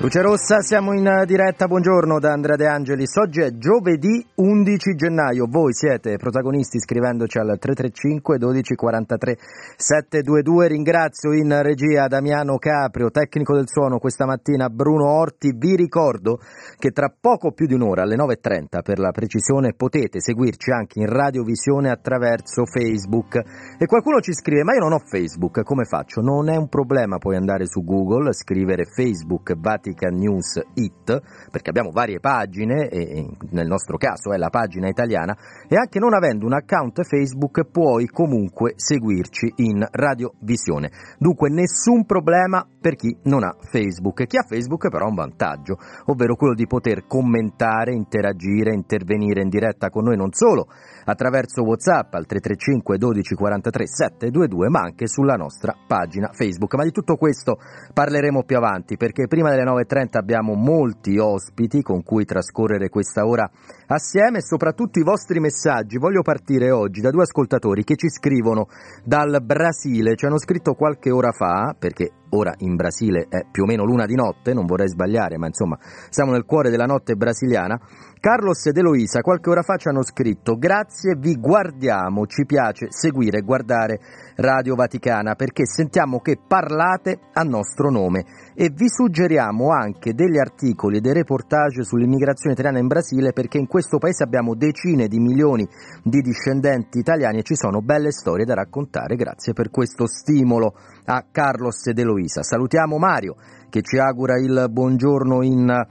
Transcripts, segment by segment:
Luce Rossa, siamo in diretta, buongiorno da Andrea De Angelis. Oggi è giovedì 11 gennaio, voi siete protagonisti scrivendoci al 335 12 43 722. Ringrazio in regia Damiano Caprio, tecnico del suono questa mattina Bruno Orti. Vi ricordo che tra poco più di un'ora, alle 9.30 per la precisione, potete seguirci anche in radiovisione attraverso Facebook. E qualcuno ci scrive, ma io non ho Facebook, come faccio? Non è un problema, puoi andare su Google, scrivere Facebook Vatican Vatican News It, perché abbiamo varie pagine, e nel nostro caso è la pagina italiana, e anche non avendo un account Facebook puoi comunque seguirci in radiovisione. Dunque nessun problema per chi non ha Facebook. Chi ha Facebook però ha un vantaggio, ovvero quello di poter commentare, interagire, intervenire in diretta con noi non solo attraverso WhatsApp al 335 12 43 722, ma anche sulla nostra pagina Facebook. Ma di tutto questo parleremo più avanti, perché prima delle 9.30 abbiamo molti ospiti con cui trascorrere questa ora assieme e soprattutto i vostri messaggi. Voglio partire oggi da due ascoltatori che ci scrivono dal Brasile, ci hanno scritto qualche ora fa, perché ora in Brasile è più o meno l'una di notte, non vorrei sbagliare, ma insomma siamo nel cuore della notte brasiliana. Carlos ed Eloisa qualche ora fa ci hanno scritto grazie, vi guardiamo, ci piace seguire e guardare Radio Vaticana perché sentiamo che parlate a nostro nome e vi suggeriamo anche degli articoli e dei reportage sull'immigrazione italiana in Brasile perché in questo paese abbiamo decine di milioni di discendenti italiani e ci sono belle storie da raccontare. Grazie per questo stimolo a Carlos ed Eloisa. Salutiamo Mario che ci augura il buongiorno in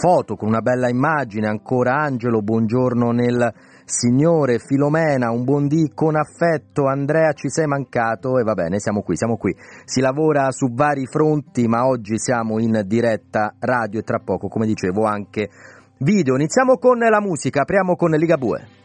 foto con una bella immagine, ancora Angelo, buongiorno nel Signore, Filomena, un buon dì con affetto, Andrea ci sei mancato e va bene, siamo qui, siamo qui. Si lavora su vari fronti, ma oggi siamo in diretta radio e tra poco, come dicevo, anche video. Iniziamo con la musica, apriamo con Ligabue.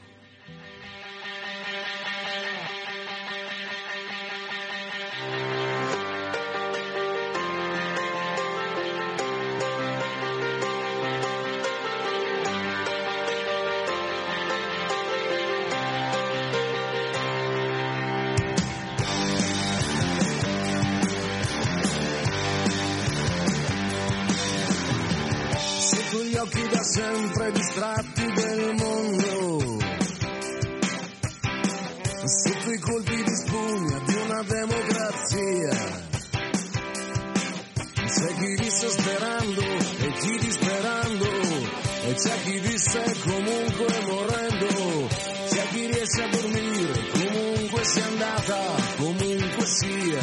c'è chi disse sperando e chi disperando, e c'è chi disse comunque morendo, c'è chi riesce a dormire, comunque sia andata, comunque sia.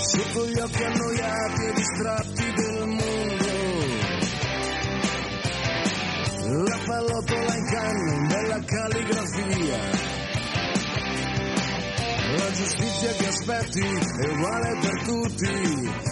Sotto gli occhi annoiati e distratti del mondo, la pallottola in canna, bella calligrafia. La giustizia che aspetti è uguale per tutti.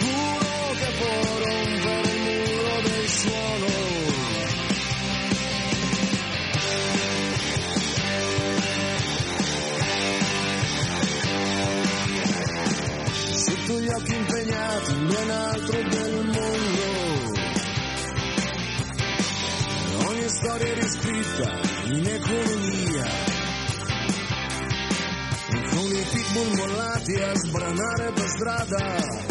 rompere il muro del suono. Sotto gli occhi impegnati in ben altro del mondo. Ogni storia riscritta in economia con i pitbull mollati a sbranare per strada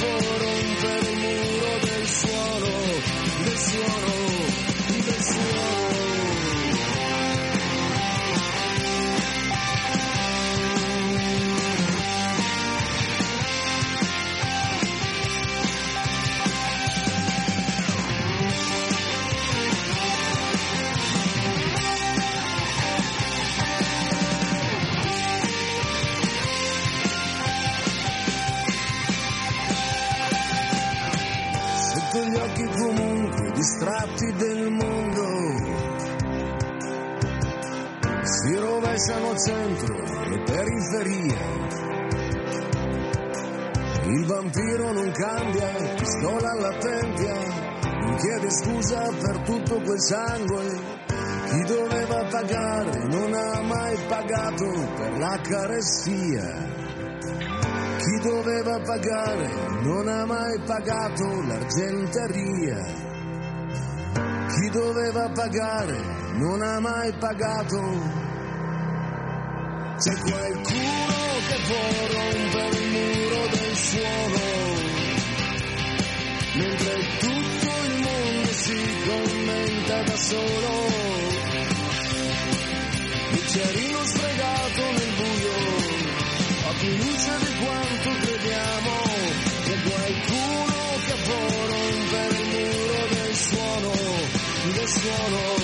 por distratti del mondo. Si rovesciano centro e periferia. Il vampiro non cambia, pistola alla tempia, non chiede scusa per tutto quel sangue. Chi doveva pagare non ha mai pagato per la carestia. Chi doveva pagare non ha mai pagato l'argenteria. Chi doveva pagare non ha mai pagato. C'è qualcuno che può rompere il muro del suono, mentre tutto il mondo si commenta da solo. Bicchierino sfregato del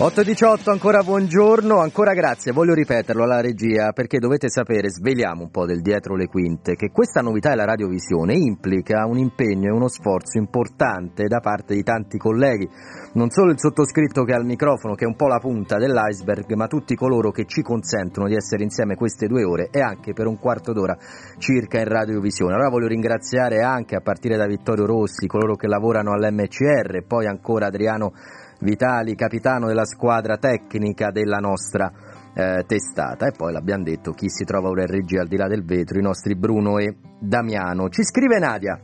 8.18 ancora buongiorno, ancora grazie, voglio ripeterlo alla regia perché dovete sapere, sveliamo un po' del dietro le quinte, che questa novità della radiovisione implica un impegno e uno sforzo importante da parte di tanti colleghi, non solo il sottoscritto che ha il microfono, che è un po' la punta dell'iceberg, ma tutti coloro che ci consentono di essere insieme queste due ore e anche per un quarto d'ora circa in radiovisione. Allora voglio ringraziare anche a partire da Vittorio Rossi, coloro che lavorano all'MCR, poi ancora Adriano Vitali, capitano della squadra tecnica della nostra eh, testata. E poi l'abbiamo detto chi si trova ora in regia al di là del vetro, i nostri Bruno e Damiano. Ci scrive Nadia.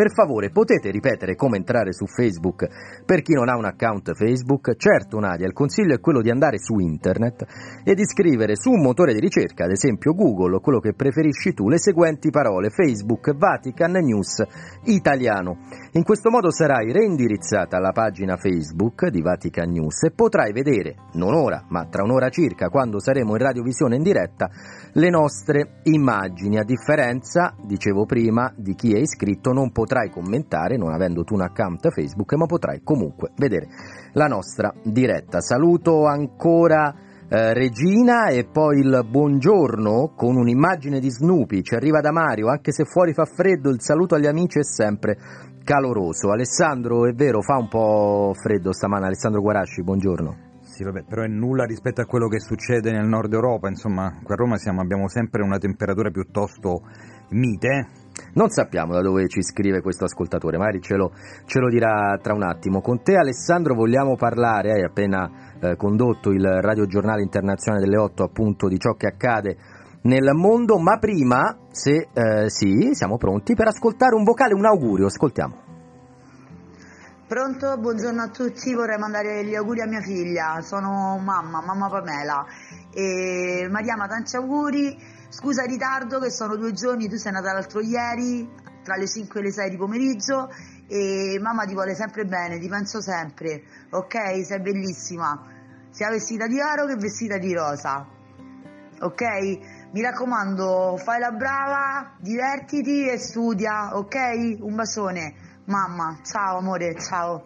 Per favore potete ripetere come entrare su Facebook per chi non ha un account Facebook? Certo Nadia, il consiglio è quello di andare su internet e di scrivere su un motore di ricerca, ad esempio Google o quello che preferisci tu, le seguenti parole Facebook Vatican News Italiano. In questo modo sarai reindirizzata alla pagina Facebook di Vatican News e potrai vedere, non ora, ma tra un'ora circa, quando saremo in radiovisione in diretta, le nostre immagini. A differenza, dicevo prima, di chi è iscritto non potrai commentare non avendo tu un account Facebook, ma potrai comunque vedere la nostra diretta. Saluto ancora eh, Regina e poi il buongiorno con un'immagine di Snoopy. Ci arriva da Mario, anche se fuori fa freddo, il saluto agli amici è sempre caloroso. Alessandro, è vero, fa un po' freddo stamane. Alessandro Guarasci, buongiorno. Sì, vabbè, però è nulla rispetto a quello che succede nel nord Europa, insomma, qui a Roma siamo, abbiamo sempre una temperatura piuttosto mite. Non sappiamo da dove ci scrive questo ascoltatore, magari ce lo, ce lo dirà tra un attimo. Con te Alessandro vogliamo parlare, hai appena eh, condotto il radiogiornale internazionale delle 8 appunto di ciò che accade nel mondo, ma prima, se eh, sì, siamo pronti per ascoltare un vocale, un augurio, ascoltiamo. Pronto? Buongiorno a tutti, vorrei mandare gli auguri a mia figlia, sono mamma, mamma Pamela e Mariama tanti auguri, scusa il ritardo che sono due giorni, tu sei nata l'altro ieri tra le 5 e le 6 di pomeriggio e mamma ti vuole sempre bene, ti penso sempre, ok? Sei bellissima, sia vestita di oro che vestita di rosa, ok? Mi raccomando, fai la brava, divertiti e studia, ok? Un bacione. Mamma, ciao amore, ciao.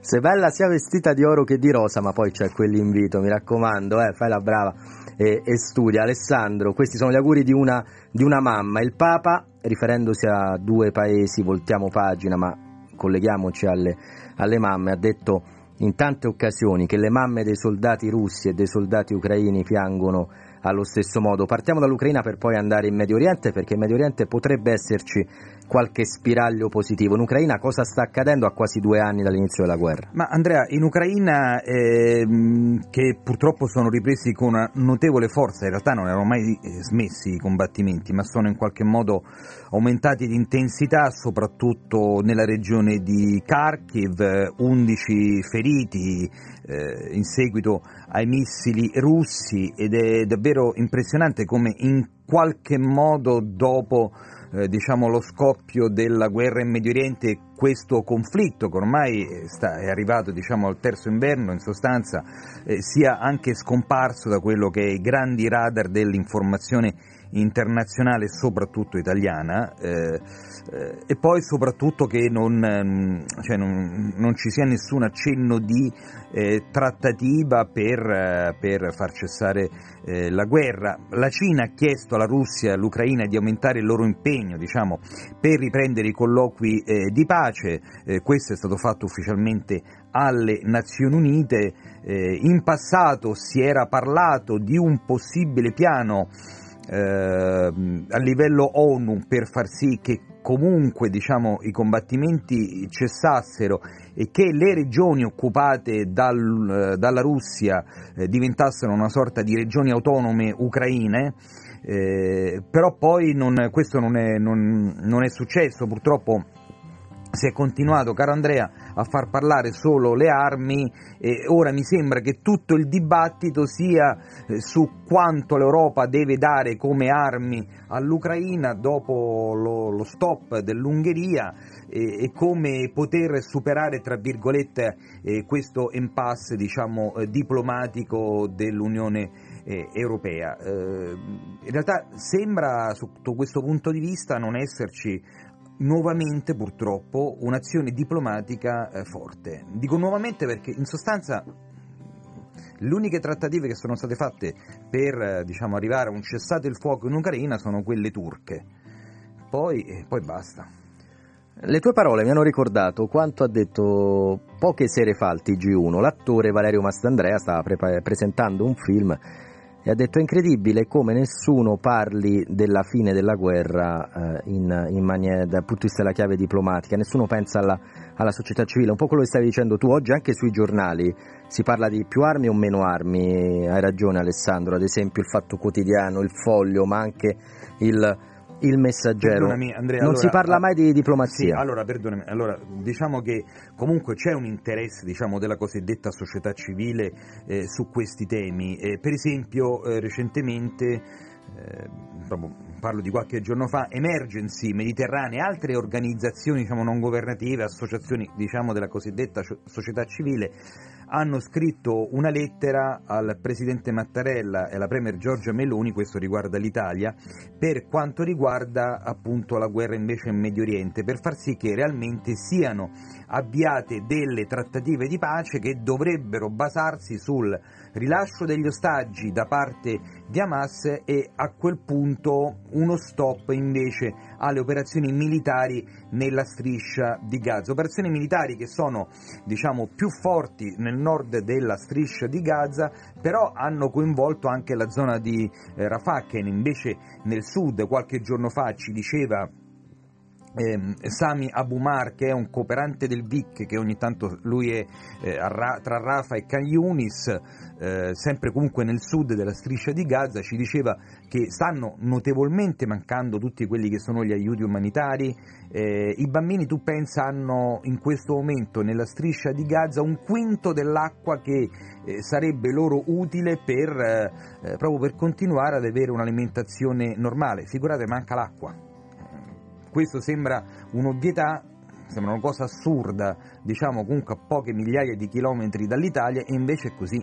Se bella sia vestita di oro che di rosa, ma poi c'è quell'invito, mi raccomando, eh, fai la brava e, e studia. Alessandro, questi sono gli auguri di una, di una mamma. Il Papa, riferendosi a due paesi, voltiamo pagina, ma colleghiamoci alle, alle mamme, ha detto in tante occasioni che le mamme dei soldati russi e dei soldati ucraini piangono allo stesso modo. Partiamo dall'Ucraina per poi andare in Medio Oriente, perché in Medio Oriente potrebbe esserci qualche spiraglio positivo. In Ucraina cosa sta accadendo a quasi due anni dall'inizio della guerra? Ma Andrea, in Ucraina, ehm, che purtroppo sono ripresi con una notevole forza, in realtà non erano mai eh, smessi i combattimenti, ma sono in qualche modo aumentati di intensità, soprattutto nella regione di Kharkiv, eh, 11 feriti eh, in seguito ai missili russi ed è davvero impressionante come in qualche modo dopo eh, diciamo, lo scoppio della guerra in Medio Oriente questo conflitto che ormai sta, è arrivato diciamo, al terzo inverno in sostanza eh, sia anche scomparso da quello che è i grandi radar dell'informazione internazionale soprattutto italiana eh, eh, e poi soprattutto che non, ehm, cioè non, non, ci sia nessun accenno di eh, trattativa per, eh, per, far cessare eh, la guerra. La Cina ha chiesto alla Russia e all'Ucraina di aumentare il loro impegno diciamo, per riprendere i colloqui di pace, questo è stato fatto ufficialmente alle Nazioni Unite, in passato si era parlato di un possibile piano a livello ONU per far sì che comunque diciamo, i combattimenti cessassero e che le regioni occupate dal, dalla Russia eh, diventassero una sorta di regioni autonome ucraine, eh, però poi non, questo non è, non, non è successo, purtroppo si è continuato, caro Andrea, a far parlare solo le armi e ora mi sembra che tutto il dibattito sia eh, su quanto l'Europa deve dare come armi all'Ucraina dopo lo, lo stop dell'Ungheria e, e, come poter superare tra virgolette eh, questo impasse diciamo, eh, diplomatico dell'Unione eh, Europea. Eh, in realtà sembra sotto questo punto di vista non esserci nuovamente purtroppo un'azione diplomatica eh, forte. Dico nuovamente perché in sostanza le uniche trattative che sono state fatte per eh, diciamo, arrivare a un cessate il fuoco in Ucraina sono quelle turche. Poi, eh, poi basta. Le tue parole mi hanno ricordato quanto ha detto poche sere fa al TG1 l'attore Valerio Mastandrea stava pre- presentando un film e ha detto è incredibile come nessuno parli della fine della guerra eh, in, in maniera, dal punto di vista della chiave diplomatica, nessuno pensa alla, alla, società civile, un po' quello che stavi dicendo tu oggi anche sui giornali si parla di più armi o meno armi, hai ragione Alessandro, ad esempio il Fatto Quotidiano, il Foglio, ma anche il, il messaggero. Andrea, non allora, si parla mai di diplomazia. Sì, allora, perdonami, allora, diciamo che comunque c'è un interesse diciamo, della cosiddetta società civile eh, su questi temi. Eh, per esempio, eh, recentemente, eh, parlo di qualche giorno fa, Emergency Mediterranea e altre organizzazioni diciamo, non governative, associazioni diciamo, della cosiddetta società civile, hanno scritto una lettera al Presidente Mattarella e alla Premier Giorgia Meloni, questo riguarda l'Italia, per quanto riguarda appunto la guerra invece in Medio Oriente, per far sì che realmente siano avviate delle trattative di pace che dovrebbero basarsi sul rilascio degli ostaggi da parte di Hamas e a quel punto uno stop invece alle operazioni militari nella striscia di Gaza. Operazioni militari che sono diciamo, più forti nel nord della striscia di Gaza, però hanno coinvolto anche la zona di eh, Rafah che invece nel sud qualche giorno fa ci diceva eh, Sami Abumar che è un cooperante del VIC che ogni tanto lui è eh, tra Rafa e Khan eh, sempre comunque nel sud della striscia di Gaza ci diceva che stanno notevolmente mancando tutti quelli che sono gli aiuti umanitari. Eh, i bambini tu pensa hanno in questo momento nella striscia di Gaza un quinto dell'acqua che eh, sarebbe loro utile per, eh, proprio per continuare ad avere un'alimentazione normale. Figurate manca l'acqua questo sembra un'ovvietà, sembra una cosa assurda, diciamo comunque a poche migliaia di chilometri dall'Italia e invece è così.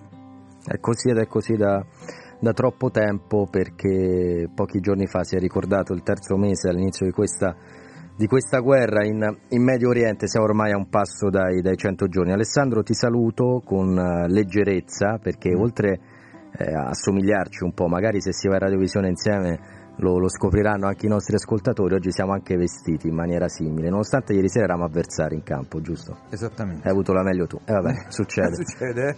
È così ed è così da, da troppo tempo perché pochi giorni fa si è ricordato il terzo mese all'inizio di questa, di questa guerra in, in, Medio Oriente, siamo ormai a un passo dai, dai 100 giorni. Alessandro ti saluto con eh, leggerezza perché mm. oltre eh, a somigliarci un po', magari se si va a radiovisione insieme lo, lo, scopriranno anche i nostri ascoltatori, oggi siamo anche vestiti in maniera simile, nonostante ieri sera eravamo avversari in campo, giusto? Esattamente. Hai avuto la meglio tu. E eh, vabbè, succede. succede.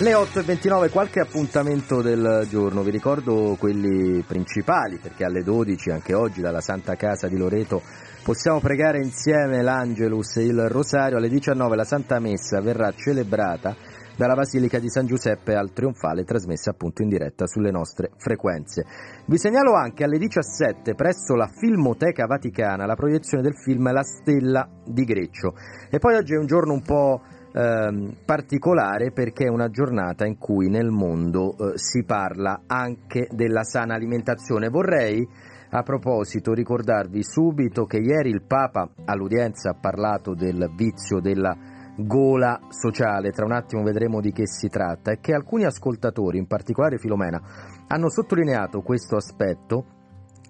Le 8.29, qualche appuntamento del giorno, vi ricordo quelli principali perché alle 12 anche oggi dalla Santa Casa di Loreto possiamo pregare insieme l'Angelus e il Rosario, alle 19 la Santa Messa verrà celebrata dalla Basilica di San Giuseppe al Trionfale, trasmessa appunto in diretta sulle nostre frequenze. Vi segnalo anche alle 17 presso la Filmoteca Vaticana la proiezione del film La Stella di Greccio. E poi oggi è un giorno un po' eh, particolare perché è una giornata in cui nel mondo eh, si parla anche della sana alimentazione. Vorrei a proposito ricordarvi subito che ieri il Papa all'udienza ha parlato del vizio della gola sociale, tra un attimo vedremo di che si tratta, e che alcuni ascoltatori, in particolare Filomena, hanno sottolineato questo aspetto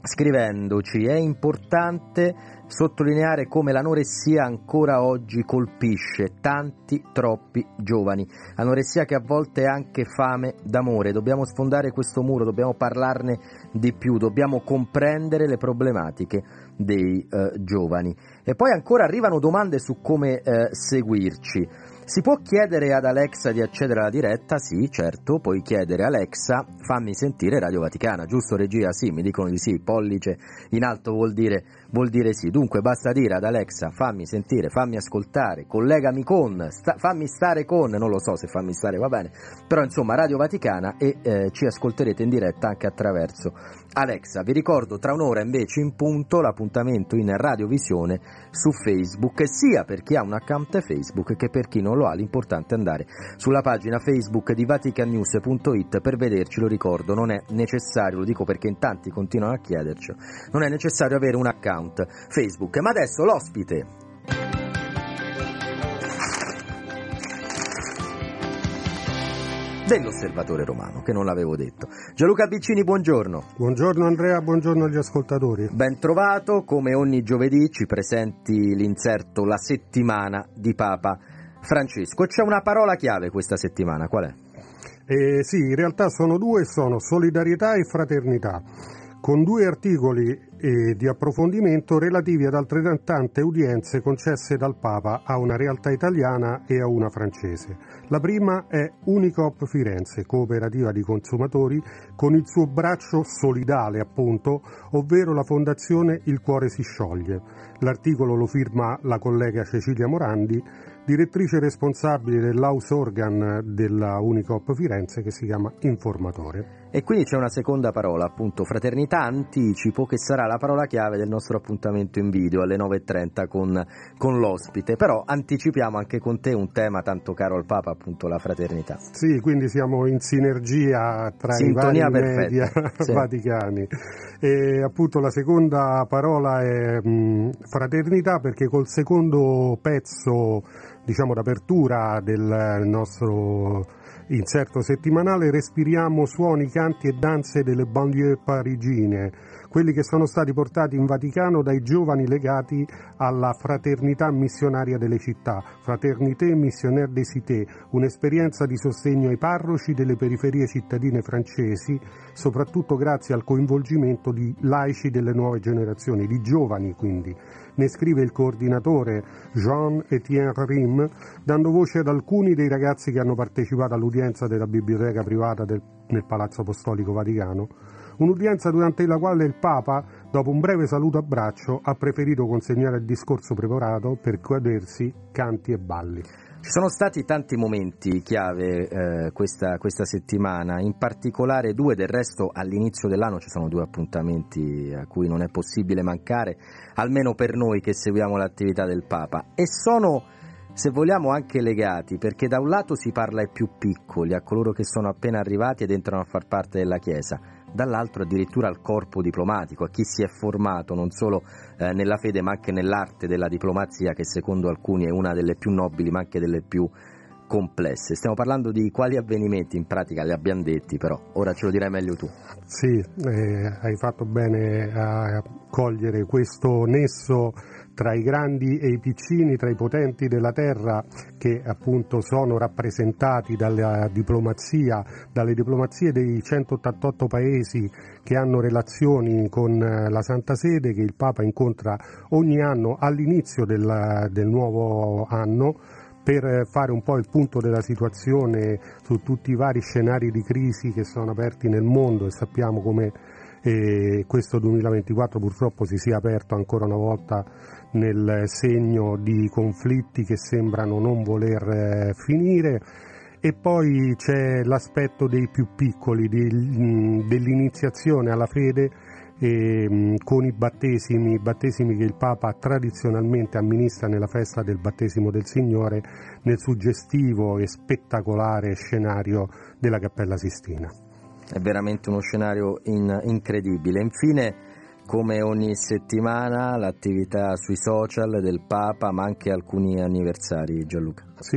scrivendoci è importante sottolineare come l'anoressia ancora oggi colpisce tanti, troppi giovani. Anoressia che a volte è anche fame d'amore. Dobbiamo sfondare questo muro, dobbiamo parlarne di più, dobbiamo comprendere le problematiche dei eh, giovani. E poi ancora arrivano domande su come eh, seguirci. Si può chiedere ad Alexa di accedere alla diretta? Sì, certo, puoi chiedere Alexa, fammi sentire Radio Vaticana, giusto regia? Sì, mi dicono di sì, pollice in alto vuol dire, vuol dire sì. Dunque basta dire ad Alexa, fammi sentire, fammi ascoltare, collegami con, sta, fammi stare con, non lo so se fammi stare va bene, però insomma Radio Vaticana e eh, ci ascolterete in diretta anche attraverso Alexa. Vi ricordo tra un'ora invece in punto l'appuntamento in radiovisione su Facebook, sia per chi ha un account Facebook che per chi non lo ha. L'importante è andare sulla pagina Facebook di vaticannews.it per vederci, lo ricordo, non è necessario, lo dico perché in tanti continuano a chiederci, non è necessario avere un account Facebook. Ma adesso l'ospite dell'Osservatore Romano, che non l'avevo detto. Gianluca Piccini, buongiorno. Buongiorno Andrea, buongiorno agli ascoltatori. Ben trovato, come ogni giovedì ci presenti l'inserto La settimana di Papa Francesco. C'è una parola chiave questa settimana, qual è? Eh, sì, in realtà sono due, sono solidarietà e fraternità con due articoli eh, di approfondimento relativi ad altrettante udienze concesse dal Papa a una realtà italiana e a una francese. La prima è Unicop Firenze, cooperativa di consumatori, con il suo braccio solidale, appunto, ovvero la fondazione Il Cuore si scioglie. L'articolo lo firma la collega Cecilia Morandi, direttrice responsabile dell'house organ della Unicop Firenze che si chiama Informatore. E quindi c'è una seconda parola, appunto, fraternità, anticipo, che sarà la parola chiave del nostro appuntamento in video alle 9.30 con, con l'ospite. Però anticipiamo anche con te un tema tanto caro al Papa, appunto, la fraternità. Sì, quindi siamo in sinergia tra Sintonia i vari media sì. vaticani. E appunto la seconda parola è mh, fraternità perché col secondo pezzo, diciamo, d'apertura del nostro inserto settimanale respiriamo suoni, canti e danze delle banlieue parigine, quelli che sono stati portati in Vaticano dai giovani legati alla fraternità missionaria delle città, Fraternité Missionnaire des Cités, un'esperienza di sostegno ai parroci delle periferie cittadine francesi, soprattutto grazie al coinvolgimento di laici delle nuove generazioni, di giovani quindi ne scrive il coordinatore Jean-Étienne Rim, dando voce ad alcuni dei ragazzi che hanno partecipato all'udienza della biblioteca privata del, nel Palazzo Apostolico Vaticano, un'udienza durante la quale il Papa, dopo un breve saluto a braccio, ha preferito consegnare il discorso preparato per godersi canti e balli. Ci sono stati tanti momenti chiave eh, questa, questa, settimana, in particolare due, del resto all'inizio dell'anno ci sono due appuntamenti a cui non è possibile mancare, almeno per noi che seguiamo l'attività del Papa, e sono, se vogliamo, anche legati, perché da un lato si parla ai più piccoli, a coloro che sono appena arrivati ed entrano a far parte della Chiesa, dall'altro addirittura al corpo diplomatico, a chi si è formato non solo eh, nella fede ma anche nell'arte della diplomazia che secondo alcuni è una delle più nobili ma anche delle più complesse. Stiamo parlando di quali avvenimenti, in pratica li abbiamo detti, però ora ce lo dirai meglio tu. Sì, eh, hai fatto bene a cogliere questo nesso tra i grandi e i piccini, tra i potenti della terra che appunto sono rappresentati dalla diplomazia, dalle diplomazie dei 188 paesi che hanno relazioni con la Santa Sede che il Papa incontra ogni anno all'inizio del, del nuovo anno per fare un po' il punto della situazione su tutti i vari scenari di crisi che sono aperti nel mondo e sappiamo come eh, questo 2024 purtroppo si sia aperto ancora una volta nel segno di conflitti che sembrano non voler eh, finire e poi c'è l'aspetto dei più piccoli, dell'iniziazione alla fede eh, con i battesimi, battesimi che il Papa tradizionalmente amministra nella festa del battesimo del Signore nel suggestivo e spettacolare scenario della Cappella Sistina. È veramente uno scenario in, incredibile. Infine, come ogni settimana, l'attività sui social del Papa, ma anche alcuni anniversari, Gianluca. Sì,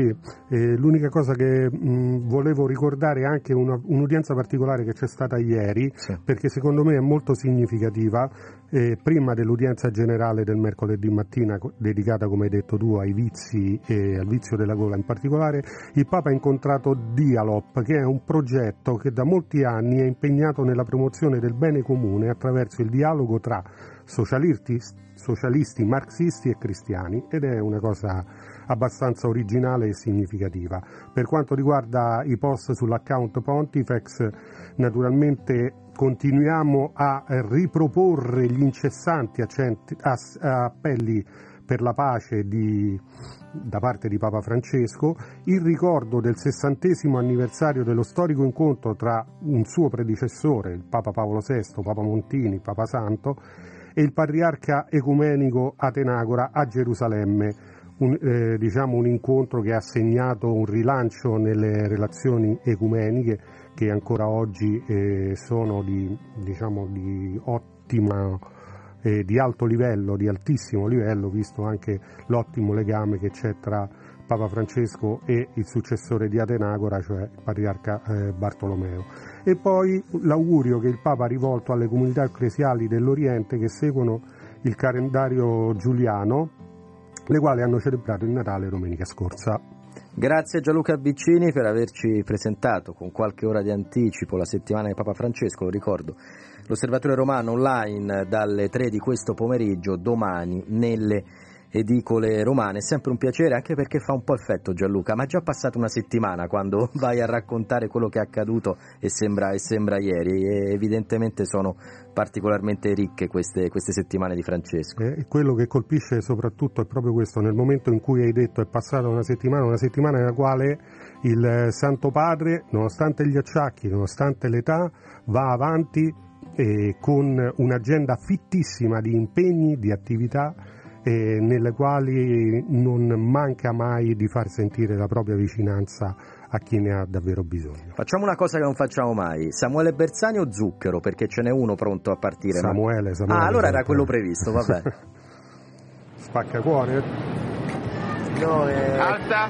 eh, l'unica cosa che mh, volevo ricordare è anche una, un'udienza particolare che c'è stata ieri, sì. perché secondo me è molto significativa, eh, prima dell'udienza generale del mercoledì mattina, dedicata come hai detto tu ai vizi e al vizio della gola in particolare, il Papa ha incontrato Dialop, che è un progetto che da molti anni è impegnato nella promozione del bene comune attraverso il dialogo tra socialisti, socialisti marxisti e cristiani ed è una cosa abbastanza originale e significativa. Per quanto riguarda i post sull'account Pontifex, naturalmente continuiamo a riproporre gli incessanti accenti, appelli per la pace di, da parte di Papa Francesco, il ricordo del sessantesimo anniversario dello storico incontro tra un suo predecessore, il Papa Paolo VI, Papa Montini, Papa Santo, e il patriarca ecumenico Atenagora a Gerusalemme, un, eh, diciamo un incontro che ha segnato un rilancio nelle relazioni ecumeniche che ancora oggi eh, sono di, diciamo, di ottima eh, di alto livello, di altissimo livello, visto anche l'ottimo legame che c'è tra Papa Francesco e il successore di Atenagora, cioè il patriarca eh, Bartolomeo. E poi l'augurio che il Papa ha rivolto alle comunità ecclesiali dell'Oriente che seguono il calendario giuliano, le quali hanno celebrato il Natale domenica scorsa. Grazie Gianluca Biccini per averci presentato con qualche ora di anticipo la settimana di Papa Francesco, lo ricordo, l'Osservatore Romano online dalle 3 di questo pomeriggio, domani nelle edicole romane. È sempre un piacere anche perché fa un po' effetto Gianluca, ma è già passata una settimana quando vai a raccontare quello che è accaduto e sembra, e sembra ieri e evidentemente sono particolarmente ricche queste, queste settimane di Francesco. E quello che colpisce soprattutto è proprio questo, nel momento in cui hai detto è passata una settimana, una settimana nella quale il Santo Padre, nonostante gli acciacchi, nonostante l'età, va avanti eh, con un'agenda fittissima di impegni, di attività eh, nelle quali non manca mai di far sentire la propria vicinanza a chi ne ha davvero bisogno. Facciamo una cosa che non facciamo mai, Samuele Bersani o Zucchero, perché ce n'è uno pronto a partire. Samuele, ma... Samuele. Ah, allora era quello previsto, vabbè. Spacca cuore. Signore. Alta.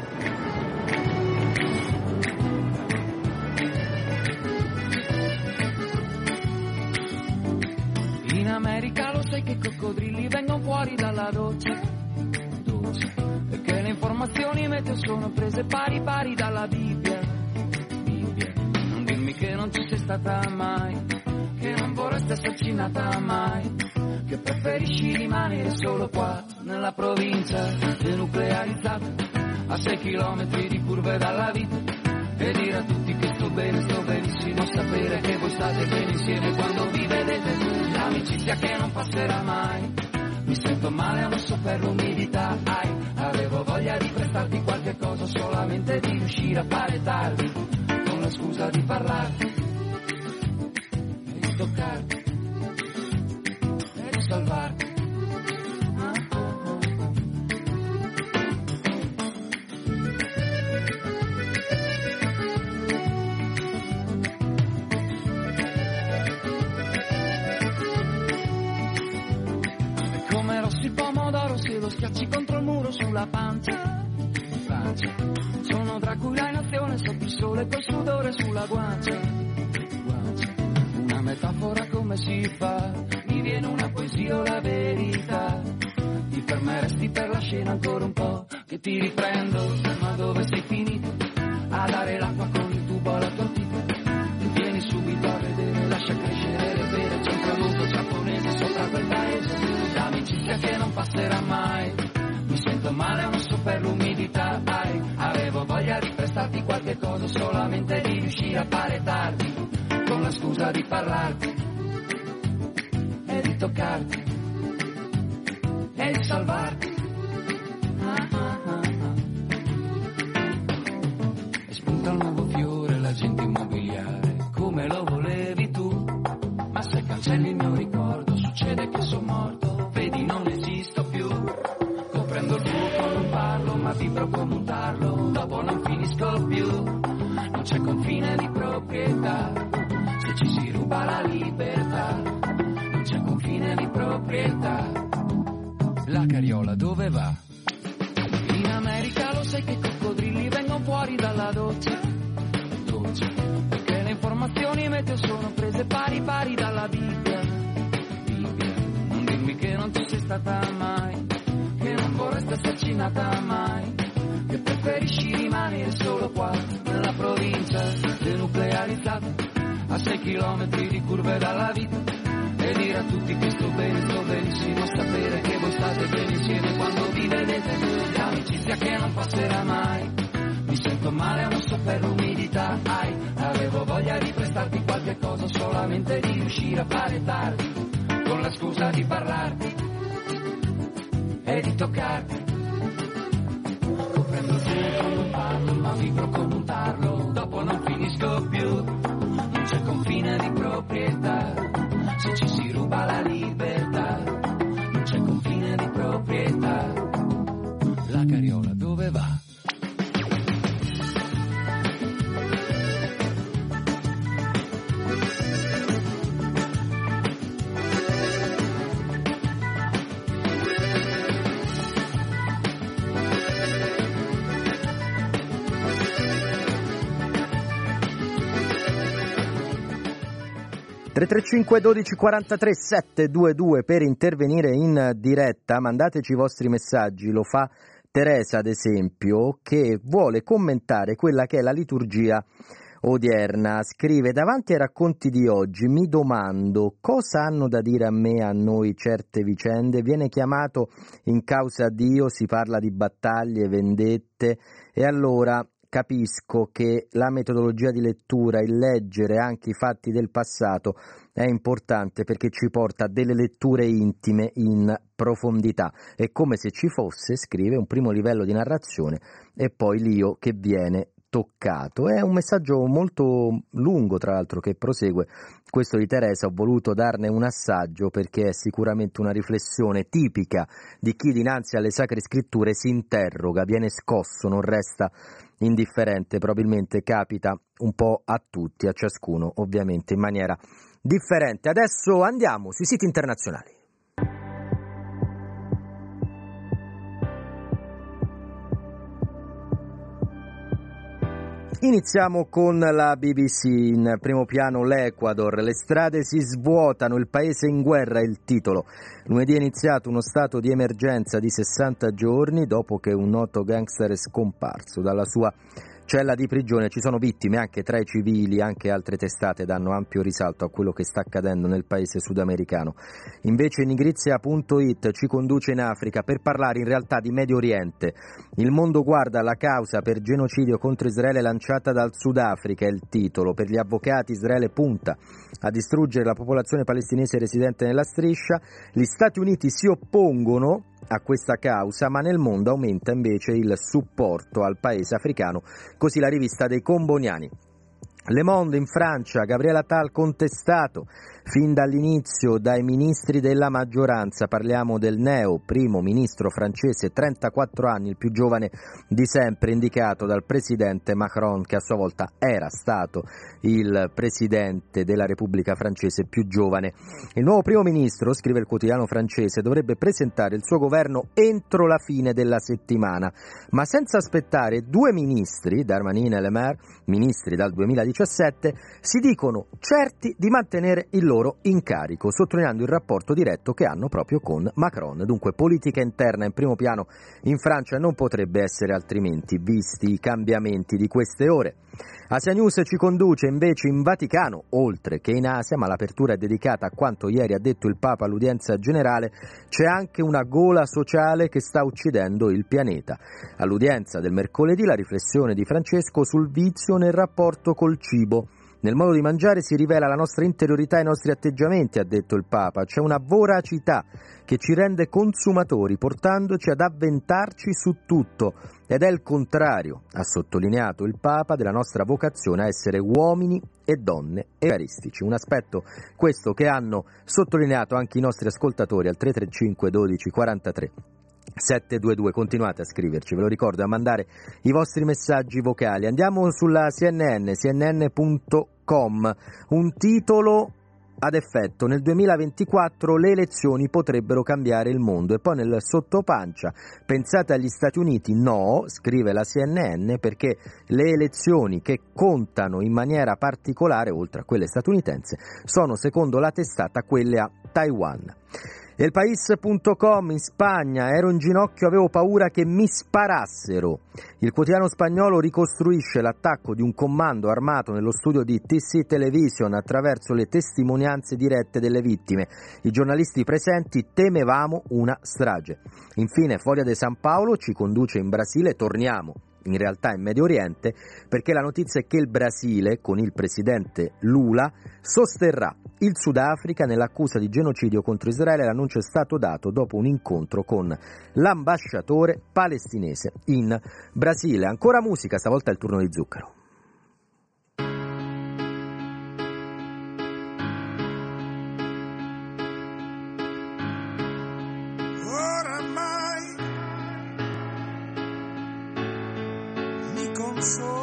In America lo sai che i coccodrilli vengono fuori dalla doccia, perché le informazioni meteo sono prese pari pari dalla Bibbia. Non dirmi che non ci sei stata mai, che non vorresti esserci nata mai, che preferisci rimanere solo qua, nella provincia denuclearizzata, a 6 km di curve dalla vita e dire a tutti che sto bene, sto benissimo, sapere che voi state bene insieme quando vi vedete, l'amicizia che non passerà mai. Mi sento male, non so per l'umidità, ai, avevo voglia di prestarti qualche cosa, solamente di riuscire a fare tardi, con la scusa di parlarti, 335 12 43 722 per intervenire in diretta, mandateci i vostri messaggi, lo fa Teresa ad esempio che vuole commentare quella che è la liturgia odierna, scrive davanti ai racconti di oggi mi domando cosa hanno da dire a me a noi certe vicende, viene chiamato in causa Dio, si parla di battaglie, vendette e allora capisco che la metodologia di lettura, il leggere anche i fatti del passato è importante perché ci porta a delle letture intime in profondità. È come se ci fosse, scrive, un primo livello di narrazione e poi l'io che viene toccato. È un messaggio molto lungo, tra l'altro, che prosegue. Questo di Teresa, ho voluto darne un assaggio perché è sicuramente una riflessione tipica di chi dinanzi alle sacre scritture si interroga, viene scosso, non resta indifferente, probabilmente capita un po' a tutti, a ciascuno ovviamente in maniera differente. Adesso andiamo sui siti internazionali. Iniziamo con la BBC, in primo piano l'Ecuador, le strade si svuotano, il paese in guerra è il titolo. Lunedì è iniziato uno stato di emergenza di 60 giorni dopo che un noto gangster è scomparso dalla sua cella di prigione, ci sono vittime anche tra i civili, anche altre testate danno ampio risalto a quello che sta accadendo nel paese sudamericano. Invece nigrizia.it ci conduce in Africa per parlare in realtà di Medio Oriente. Il mondo guarda la causa per genocidio contro Israele lanciata dal Sudafrica, è il titolo. Per gli avvocati Israele punta a distruggere la popolazione palestinese residente nella striscia, gli Stati Uniti si oppongono a questa causa, ma nel mondo aumenta invece il supporto al paese africano, così la rivista dei Comboniani. Le Monde in Francia, Gabriela Tal contestato fin dall'inizio dai ministri della maggioranza, parliamo del neo primo ministro francese, 34 anni, il più giovane di sempre, indicato dal presidente Macron, che a sua volta era stato il presidente della Repubblica francese più giovane. Il nuovo primo ministro, scrive il quotidiano francese, dovrebbe presentare il suo governo entro la fine della settimana, ma senza aspettare due ministri, Darmanin e Le Maire, ministri dal 2017, si dicono certi di mantenere il loro loro incarico, sottolineando il rapporto diretto che hanno proprio con Macron. Dunque politica interna in primo piano in Francia non potrebbe essere altrimenti, visti i cambiamenti di queste ore. Asia News ci conduce invece in Vaticano, oltre che in Asia, ma l'apertura è dedicata a quanto ieri ha detto il Papa all'udienza generale, c'è anche una gola sociale che sta uccidendo il pianeta. All'udienza del mercoledì la riflessione di Francesco sul vizio nel rapporto col cibo. Nel modo di mangiare si rivela la nostra interiorità e i nostri atteggiamenti, ha detto il Papa. C'è una voracità che ci rende consumatori, portandoci ad avventarci su tutto. Ed è il contrario, ha sottolineato il Papa, della nostra vocazione a essere uomini e donne evaristici. Un aspetto questo che hanno sottolineato anche i nostri ascoltatori al 335 12 43 722, continuate a scriverci, ve lo ricordo, a mandare i vostri messaggi vocali. Andiamo sulla CNN, cnn.com, un titolo ad effetto nel 2024 le elezioni potrebbero cambiare il mondo e poi nel sottopancia pensate agli Stati Uniti no, scrive la CNN perché le elezioni che contano in maniera particolare oltre a quelle statunitense sono secondo la testata quelle a Taiwan. Elpais.com in Spagna, ero in ginocchio, avevo paura che mi sparassero. Il quotidiano spagnolo ricostruisce l'attacco di un comando armato nello studio di TC Television attraverso le testimonianze dirette delle vittime. I giornalisti presenti temevamo una strage. Infine, Foglia de San Paolo ci conduce in Brasile, torniamo in realtà in Medio Oriente, perché la notizia è che il Brasile, con il presidente Lula, sosterrà il Sudafrica nell'accusa di genocidio contro Israele. L'annuncio è stato dato dopo un incontro con l'ambasciatore palestinese in Brasile. Ancora musica, stavolta è il turno di Zucchero. soul.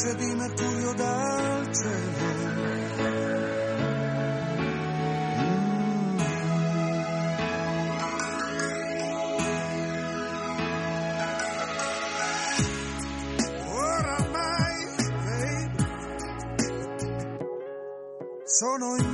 luce di mercurio dal cielo. Mm. Sono in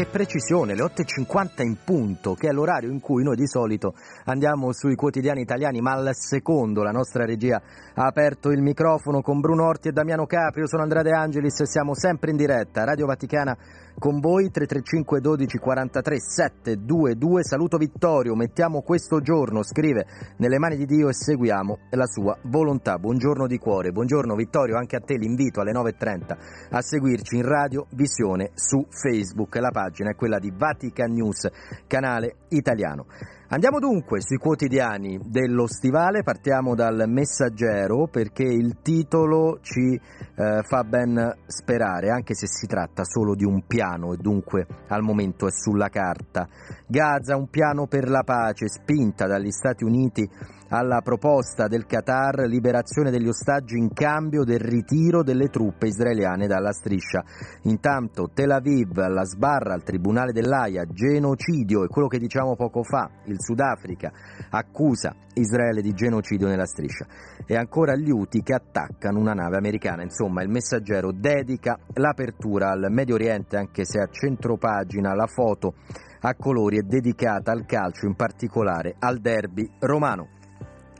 che precisione, le 8.50 in punto, che è l'orario in cui noi di solito andiamo sui quotidiani italiani, ma al secondo la nostra regia ha aperto il microfono con Bruno Orti e Damiano Caprio, sono Andrea De Angelis e siamo sempre in diretta, Radio Vaticana con voi 335 12 43 722. Saluto Vittorio, mettiamo questo giorno, scrive, nelle mani di Dio e seguiamo la sua volontà. Buongiorno di cuore, buongiorno Vittorio, anche a te l'invito alle 9.30 a seguirci in radio Visione su Facebook. La pagina è quella di Vatican News, canale italiano. Andiamo dunque sui quotidiani dello stivale, partiamo dal messaggero perché il titolo ci eh, fa ben sperare, anche se si tratta solo di un piano e dunque al momento è sulla carta. Gaza, un piano per la pace, spinta dagli Stati Uniti alla proposta del Qatar liberazione degli ostaggi in cambio del ritiro delle truppe israeliane dalla striscia. Intanto Tel Aviv la sbarra al Tribunale dell'AIA, genocidio e quello che diciamo poco fa, il Sudafrica accusa Israele di genocidio nella striscia. E ancora gli Houthi che attaccano una nave americana. Insomma, il messaggero dedica l'apertura al Medio Oriente anche se a centropagina la foto a colori è dedicata al calcio, in particolare al derby romano.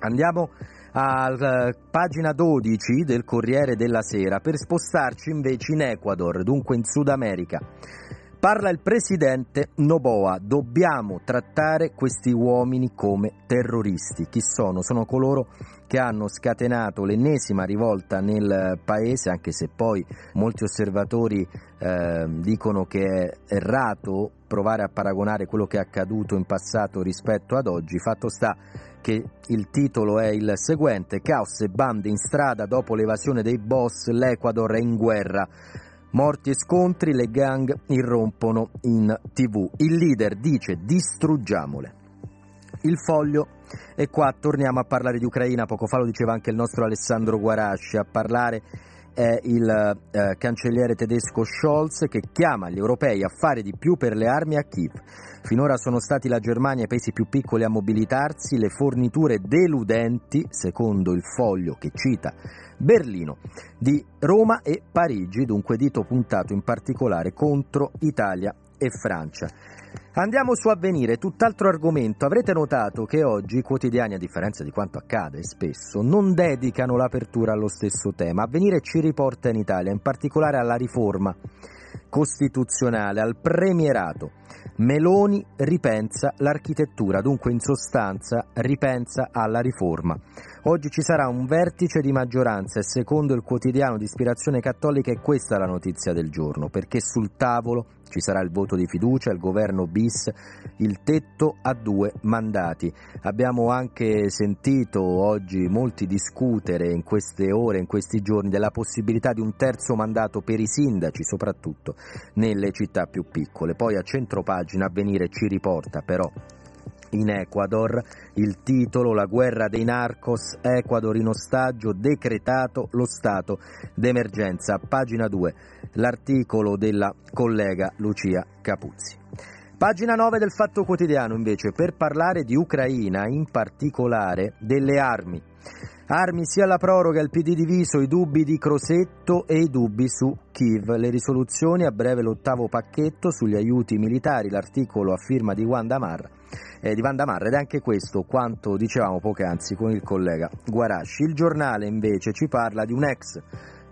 Andiamo alla eh, pagina 12 del Corriere della Sera per spostarci invece in Ecuador, dunque in Sud America. Parla il presidente Noboa, dobbiamo trattare questi uomini come terroristi. Chi sono? Sono coloro che hanno scatenato l'ennesima rivolta nel paese, anche se poi molti osservatori eh, dicono che è errato provare a paragonare quello che è accaduto in passato rispetto ad oggi. Fatto sta che il titolo è il seguente, Caos e bande in strada dopo l'evasione dei boss, l'Ecuador è in guerra. Morti e scontri, le gang irrompono in tv. Il leader dice distruggiamole. Il foglio e qua torniamo a parlare di Ucraina, poco fa lo diceva anche il nostro Alessandro Guarasci, a parlare è il eh, cancelliere tedesco Scholz che chiama gli europei a fare di più per le armi a Kiev. Finora sono stati la Germania e i paesi più piccoli a mobilitarsi, le forniture deludenti, secondo il foglio che cita Berlino, di Roma e Parigi, dunque dito puntato in particolare contro Italia e Francia. Andiamo su avvenire, tutt'altro argomento. Avrete notato che oggi i quotidiani, a differenza di quanto accade spesso, non dedicano l'apertura allo stesso tema. Avvenire ci riporta in Italia, in particolare alla riforma costituzionale, al premierato. Meloni ripensa l'architettura, dunque in sostanza ripensa alla riforma. Oggi ci sarà un vertice di maggioranza e secondo il quotidiano di ispirazione cattolica è questa la notizia del giorno, perché sul tavolo ci sarà il voto di fiducia, il governo bis, il tetto a due mandati. Abbiamo anche sentito oggi molti discutere in queste ore, in questi giorni, della possibilità di un terzo mandato per i sindaci, soprattutto nelle città più piccole. Poi a centropagina avvenire ci riporta però in Ecuador. Il titolo La guerra dei narcos, Ecuador in ostaggio, decretato lo stato d'emergenza. Pagina 2, l'articolo della collega Lucia Capuzzi. Pagina 9 del Fatto Quotidiano invece per parlare di Ucraina, in particolare delle armi. Armi sia la proroga, il PD diviso, i dubbi di Crosetto e i dubbi su Kiev. Le risoluzioni a breve l'ottavo pacchetto sugli aiuti militari, l'articolo a firma di Wanda Marra eh, di Vanda Marra ed è anche questo quanto dicevamo poc'anzi con il collega Guarasci. Il giornale invece ci parla di un ex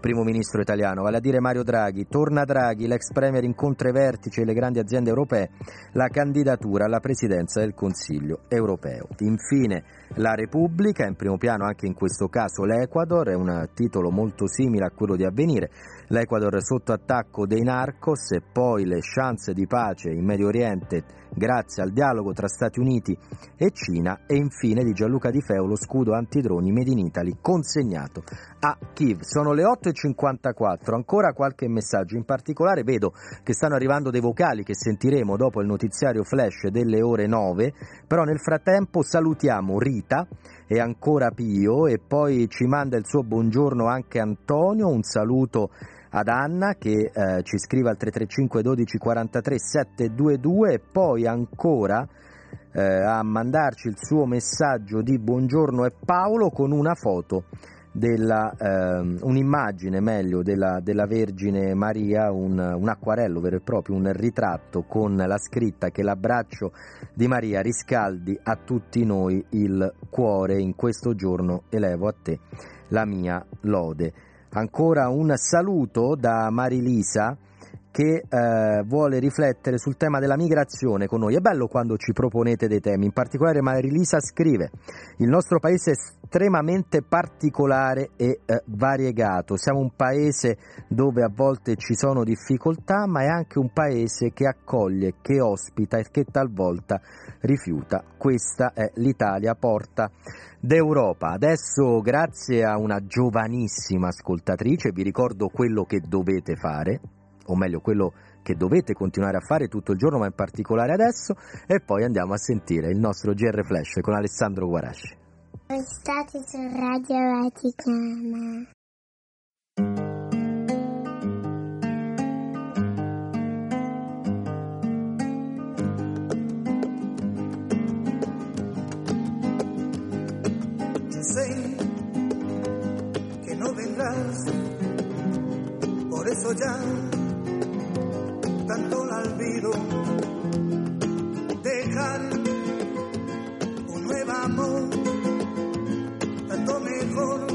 primo ministro italiano, vale a dire Mario Draghi. Torna Draghi, l'ex premier incontra i vertici e le grandi aziende europee, la candidatura alla presidenza del Consiglio europeo. Infine la Repubblica, in primo piano anche in questo caso l'Ecuador, è un titolo molto simile a quello di avvenire. L'Ecuador sotto attacco dei narcos e poi le chance di pace in Medio Oriente grazie al dialogo tra Stati Uniti e Cina e infine di Gianluca Di Feo lo scudo antidroni Made in Italy consegnato a Kiev. Sono le 8.54, ancora qualche messaggio, in particolare vedo che stanno arrivando dei vocali che sentiremo dopo il notiziario flash delle ore 9, però nel frattempo salutiamo Rita e ancora Pio e poi ci manda il suo buongiorno anche Antonio, un saluto ad Anna che eh, ci scrive al 335 12 43 722 e poi ancora eh, a mandarci il suo messaggio di buongiorno è Paolo con una foto della, eh, un'immagine meglio della, della Vergine Maria, un, un, acquarello vero e proprio, un ritratto con la scritta che l'abbraccio di Maria riscaldi a tutti noi il cuore in questo giorno elevo a te la mia lode. Ancora un saluto da Marilisa che eh, vuole riflettere sul tema della migrazione con noi. È bello quando ci proponete dei temi, in particolare Marilisa scrive il nostro paese è estremamente particolare e eh, variegato, siamo un paese dove a volte ci sono difficoltà, ma è anche un paese che accoglie, che ospita e che talvolta rifiuta. Questa è l'Italia porta d'Europa. Adesso, grazie a una giovanissima ascoltatrice, vi ricordo quello che dovete fare, o meglio quello che dovete continuare a fare tutto il giorno, ma in particolare adesso, e poi andiamo a sentire il nostro GR Flash con Alessandro Guarasci. State su Radio Vaticana. eso ya tanto la olvido. Dejar un nuevo amor tanto mejor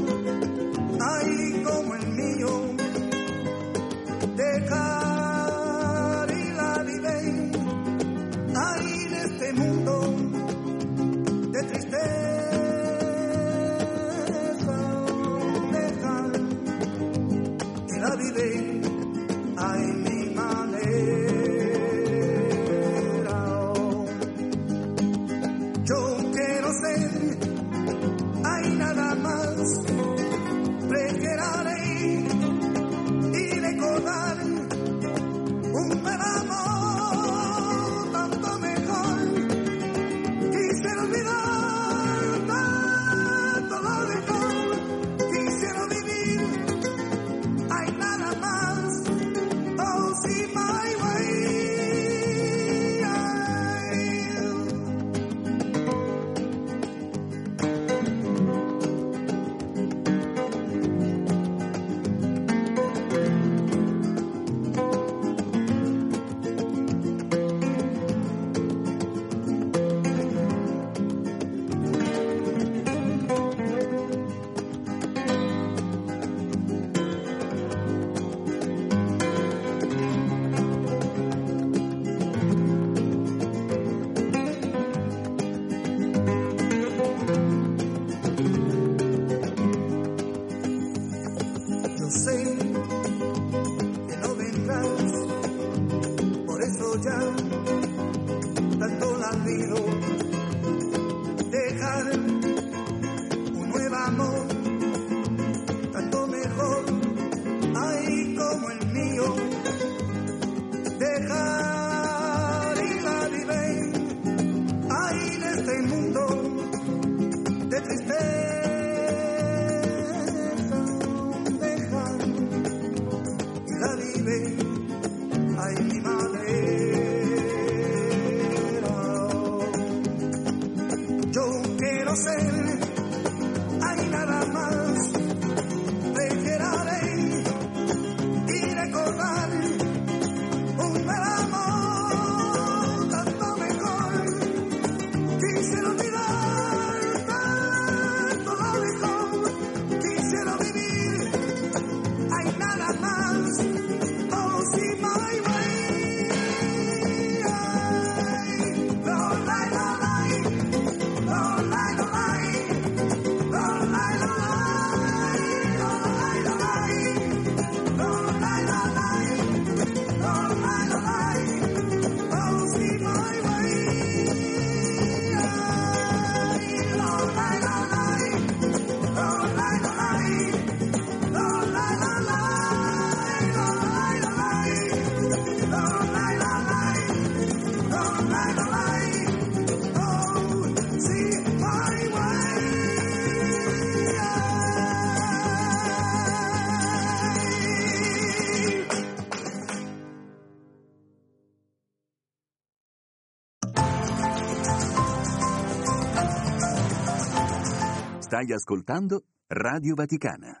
Stai ascoltando Radio Vaticana.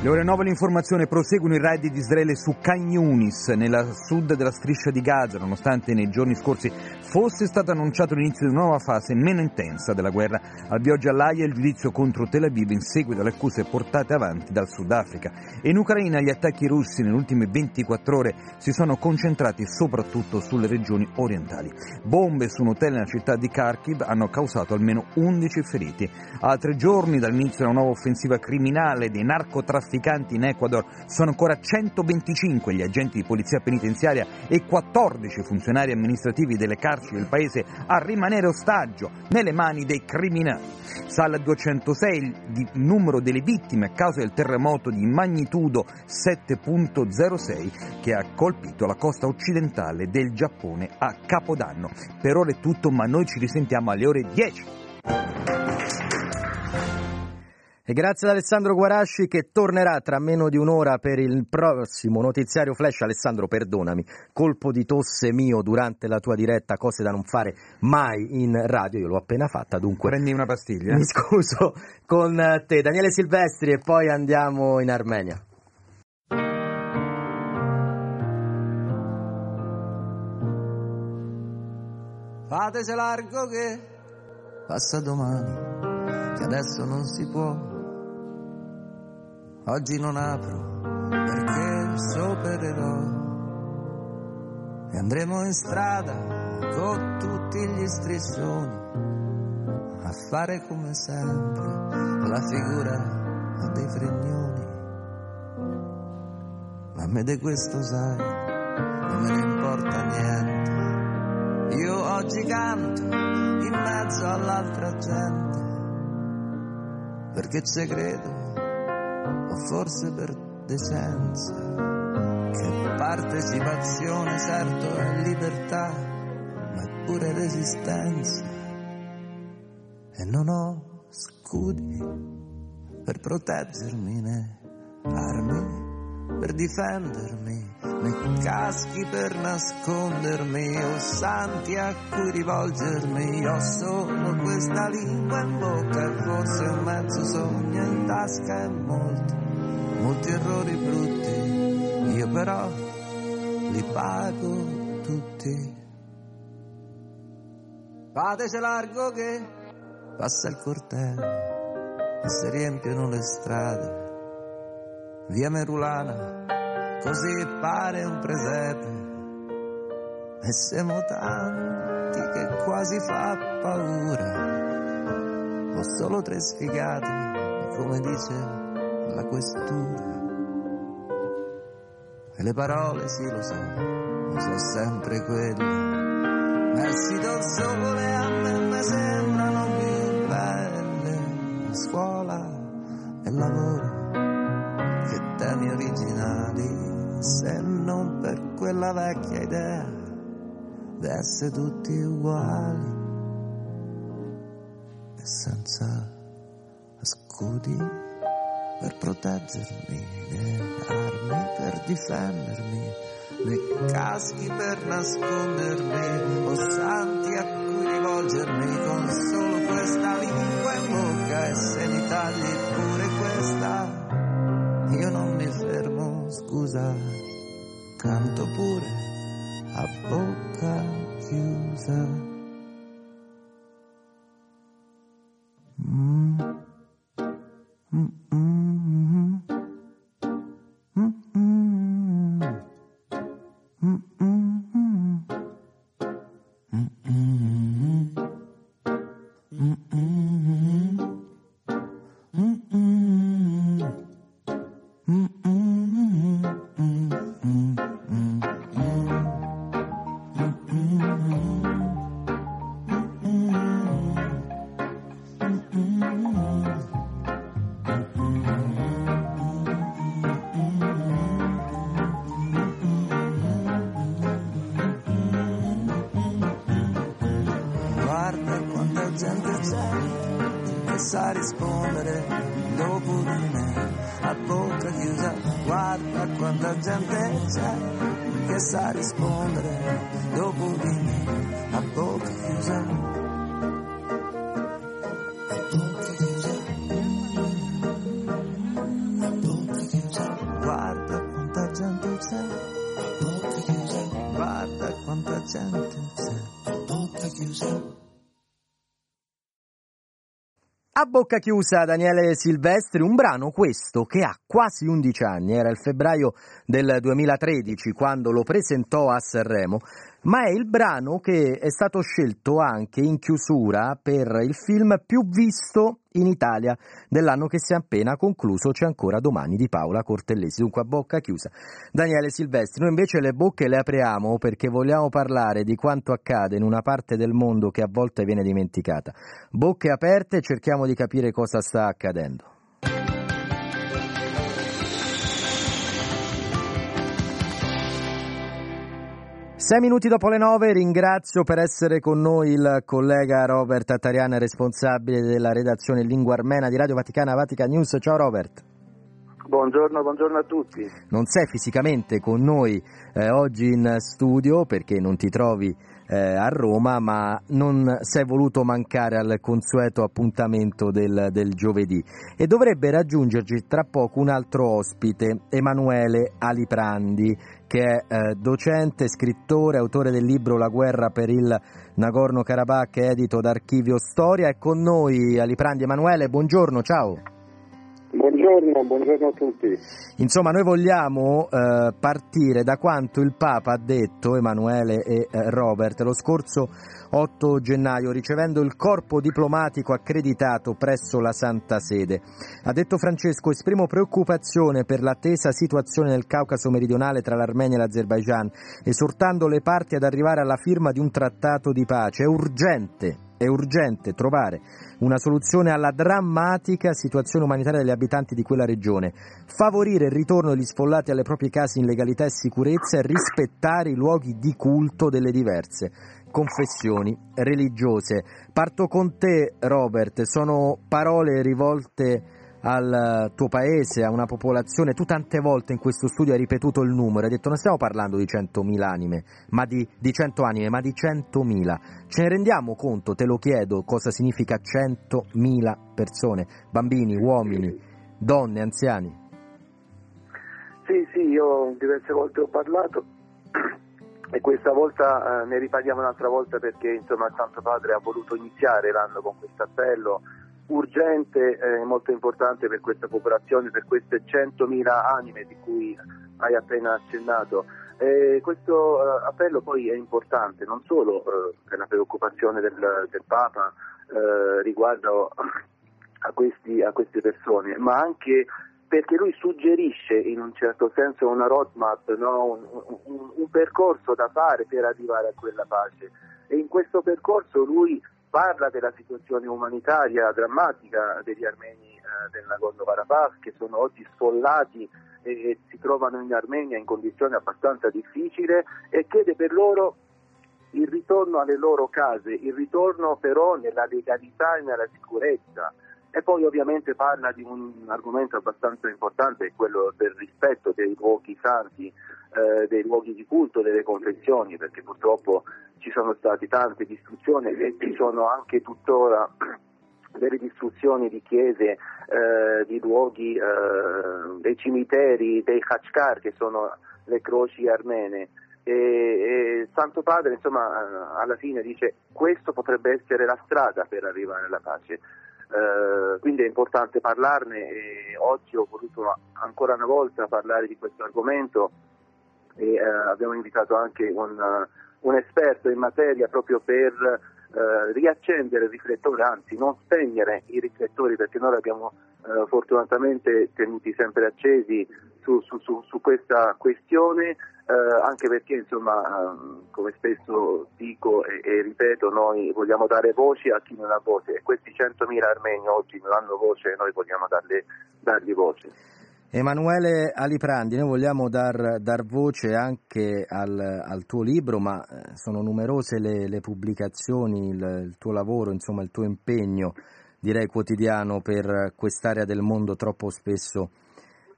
Le ore 9 l'informazione proseguono i raid di Israele su Khan Yunis, nella sud della striscia di Gaza, nonostante nei giorni scorsi fosse stato annunciato l'inizio di una nuova fase meno intensa della guerra. Al viaggio all'AIA il giudizio contro Tel Aviv in seguito alle accuse portate avanti dal Sudafrica. In Ucraina gli attacchi russi nelle ultime 24 ore si sono concentrati soprattutto sulle regioni orientali. Bombe su un hotel nella città di Kharkiv hanno causato almeno 11 feriti. A tre giorni dall'inizio della nuova offensiva criminale dei narcotrafficanti trafficanti in Ecuador sono ancora 125 gli agenti di polizia penitenziaria e 14 funzionari amministrativi delle carceri del paese a rimanere ostaggio nelle mani dei criminali. Sale a 206 il numero delle vittime a causa del terremoto di magnitudo 7.06 che ha colpito la costa occidentale del Giappone a Capodanno. Per ora è tutto, ma noi ci risentiamo alle ore 10. E grazie ad Alessandro Guarasci che tornerà tra meno di un'ora per il prossimo notiziario flash. Alessandro, perdonami, colpo di tosse mio durante la tua diretta, cose da non fare mai in radio, io l'ho appena fatta, dunque... Prendi una pastiglia. Mi scuso con te, Daniele Silvestri, e poi andiamo in Armenia. Fatese largo che passa domani, che adesso non si può Oggi non apro perché soopererò e andremo in strada con tutti gli striscioni a fare come sempre la figura dei fregnoni. Ma a me di questo sai, non me ne importa niente. Io oggi canto in mezzo all'altra gente perché ci credo o forse per decenza, che partecipazione certo è libertà, ma è pure resistenza. E non ho scudi per proteggermi né armi per difendermi, né caschi per nascondermi, o santi a cui rivolgermi. Ho solo questa lingua in bocca e forse un mezzo sogno in tasca e molti, molti errori brutti. Io però li pago tutti. Fateci largo che passa il corteo e si riempiono le strade via Merulana, così pare un presepe. E siamo tanti che quasi fa paura. Ho solo tre sfigati, come dice la questura. E le parole, sì lo so, sono sempre quelle. Messi dal sole a me sembrano più belle. La scuola e lavoro originali, se non per quella vecchia idea di essere tutti uguali e senza scudi per proteggermi, né armi per difendermi, né caschi per nascondermi, o santi a cui rivolgermi con solo questa lingua in bocca e se mi tagli pure questa io non mi scusa, canto pure a bocca chiusa. Mm. Mm bocca chiusa Daniele Silvestri, un brano questo che ha quasi 11 anni, era il febbraio del 2013 quando lo presentò a Sanremo, ma è il brano che è stato scelto anche in chiusura per il film più visto in Italia dell'anno che si è appena concluso, c'è ancora domani di Paola Cortellesi, dunque a bocca chiusa. Daniele Silvestri, noi invece le bocche le apriamo perché vogliamo parlare di quanto accade in una parte del mondo che a volte viene dimenticata. Bocche aperte, cerchiamo di capire cosa sta accadendo. Sei minuti dopo le nove, ringrazio per essere con noi il collega Robert Attariana, responsabile della redazione in lingua armena di Radio Vaticana Vatican News. Ciao Robert. Buongiorno, buongiorno a tutti. Non sei fisicamente con noi eh, oggi in studio perché non ti trovi eh, a Roma, ma non sei voluto mancare al consueto appuntamento del, del giovedì. E dovrebbe raggiungerci tra poco un altro ospite, Emanuele Aliprandi, che è eh, docente, scrittore, autore del libro La guerra per il Nagorno-Karabakh, edito da Archivio Storia. È con noi Aliprandi Emanuele, buongiorno, ciao. Buongiorno, buongiorno a tutti. Insomma, noi vogliamo eh, partire da quanto il Papa ha detto, Emanuele e eh, Robert, lo scorso 8 gennaio, ricevendo il corpo diplomatico accreditato presso la Santa Sede. Ha detto Francesco, esprimo preoccupazione per l'attesa situazione nel Caucaso meridionale tra l'Armenia e l'Azerbaigian, esortando le parti ad arrivare alla firma di un trattato di pace. È urgente, è urgente trovare una soluzione alla drammatica situazione umanitaria degli abitanti di quella regione, favorire il ritorno degli sfollati alle proprie case in legalità e sicurezza e rispettare i luoghi di culto delle diverse confessioni religiose. Parto con te, Robert, sono parole rivolte al tuo paese, a una popolazione, tu tante volte in questo studio hai ripetuto il numero, hai detto non stiamo parlando di 100.000 anime, ma di, di 100 anime, ma di 100.000. Ce ne rendiamo conto, te lo chiedo, cosa significa 100.000 persone, bambini, uomini, donne, anziani? Sì, sì, io diverse volte ho parlato e questa volta eh, ne riparliamo un'altra volta perché insomma il Santo Padre ha voluto iniziare l'anno con questo appello urgente e eh, molto importante per questa popolazione, per queste 100.000 anime di cui hai appena accennato. E questo uh, appello poi è importante non solo uh, per la preoccupazione del, del Papa uh, riguardo a, questi, a, queste persone, ma anche perché lui suggerisce in un certo senso una roadmap, no? un, un, un percorso da fare per arrivare a quella pace. E in questo percorso lui parla della situazione umanitaria drammatica degli armeni eh, del Nagorno-Karabakh che sono oggi sfollati e, e, si trovano in Armenia in condizioni abbastanza difficili e chiede per loro il ritorno alle loro case, il ritorno però nella legalità e nella sicurezza. E poi ovviamente parla di un argomento abbastanza importante, quello del rispetto dei luoghi santi, eh, dei luoghi di culto, delle confessioni, perché purtroppo ci sono state tante distruzioni e ci sono anche tuttora delle distruzioni di chiese, eh, di luoghi, eh, dei cimiteri, dei Khachkar che sono le croci armene. E, e Santo Padre insomma alla fine dice questo potrebbe essere la strada per arrivare alla pace. Uh, quindi è importante parlarne e oggi ho voluto ancora una volta parlare di questo argomento e uh, abbiamo invitato anche un, un esperto in materia proprio per eh, riaccendere il riflettore, anzi non spegnere i riflettori perché noi li abbiamo eh, fortunatamente tenuti sempre accesi su, su, su, su questa questione, eh, anche perché insomma, eh, come spesso dico e, e, ripeto, noi vogliamo dare voce a chi non ha voce e questi 100.000 armeni oggi non hanno voce e noi vogliamo darle, dargli voce. Emanuele Aliprandi, noi vogliamo dar, dar voce anche al, al, tuo libro, ma eh, sono numerose le, le pubblicazioni, il, il, tuo lavoro, insomma il tuo impegno, direi quotidiano, per quest'area del mondo troppo spesso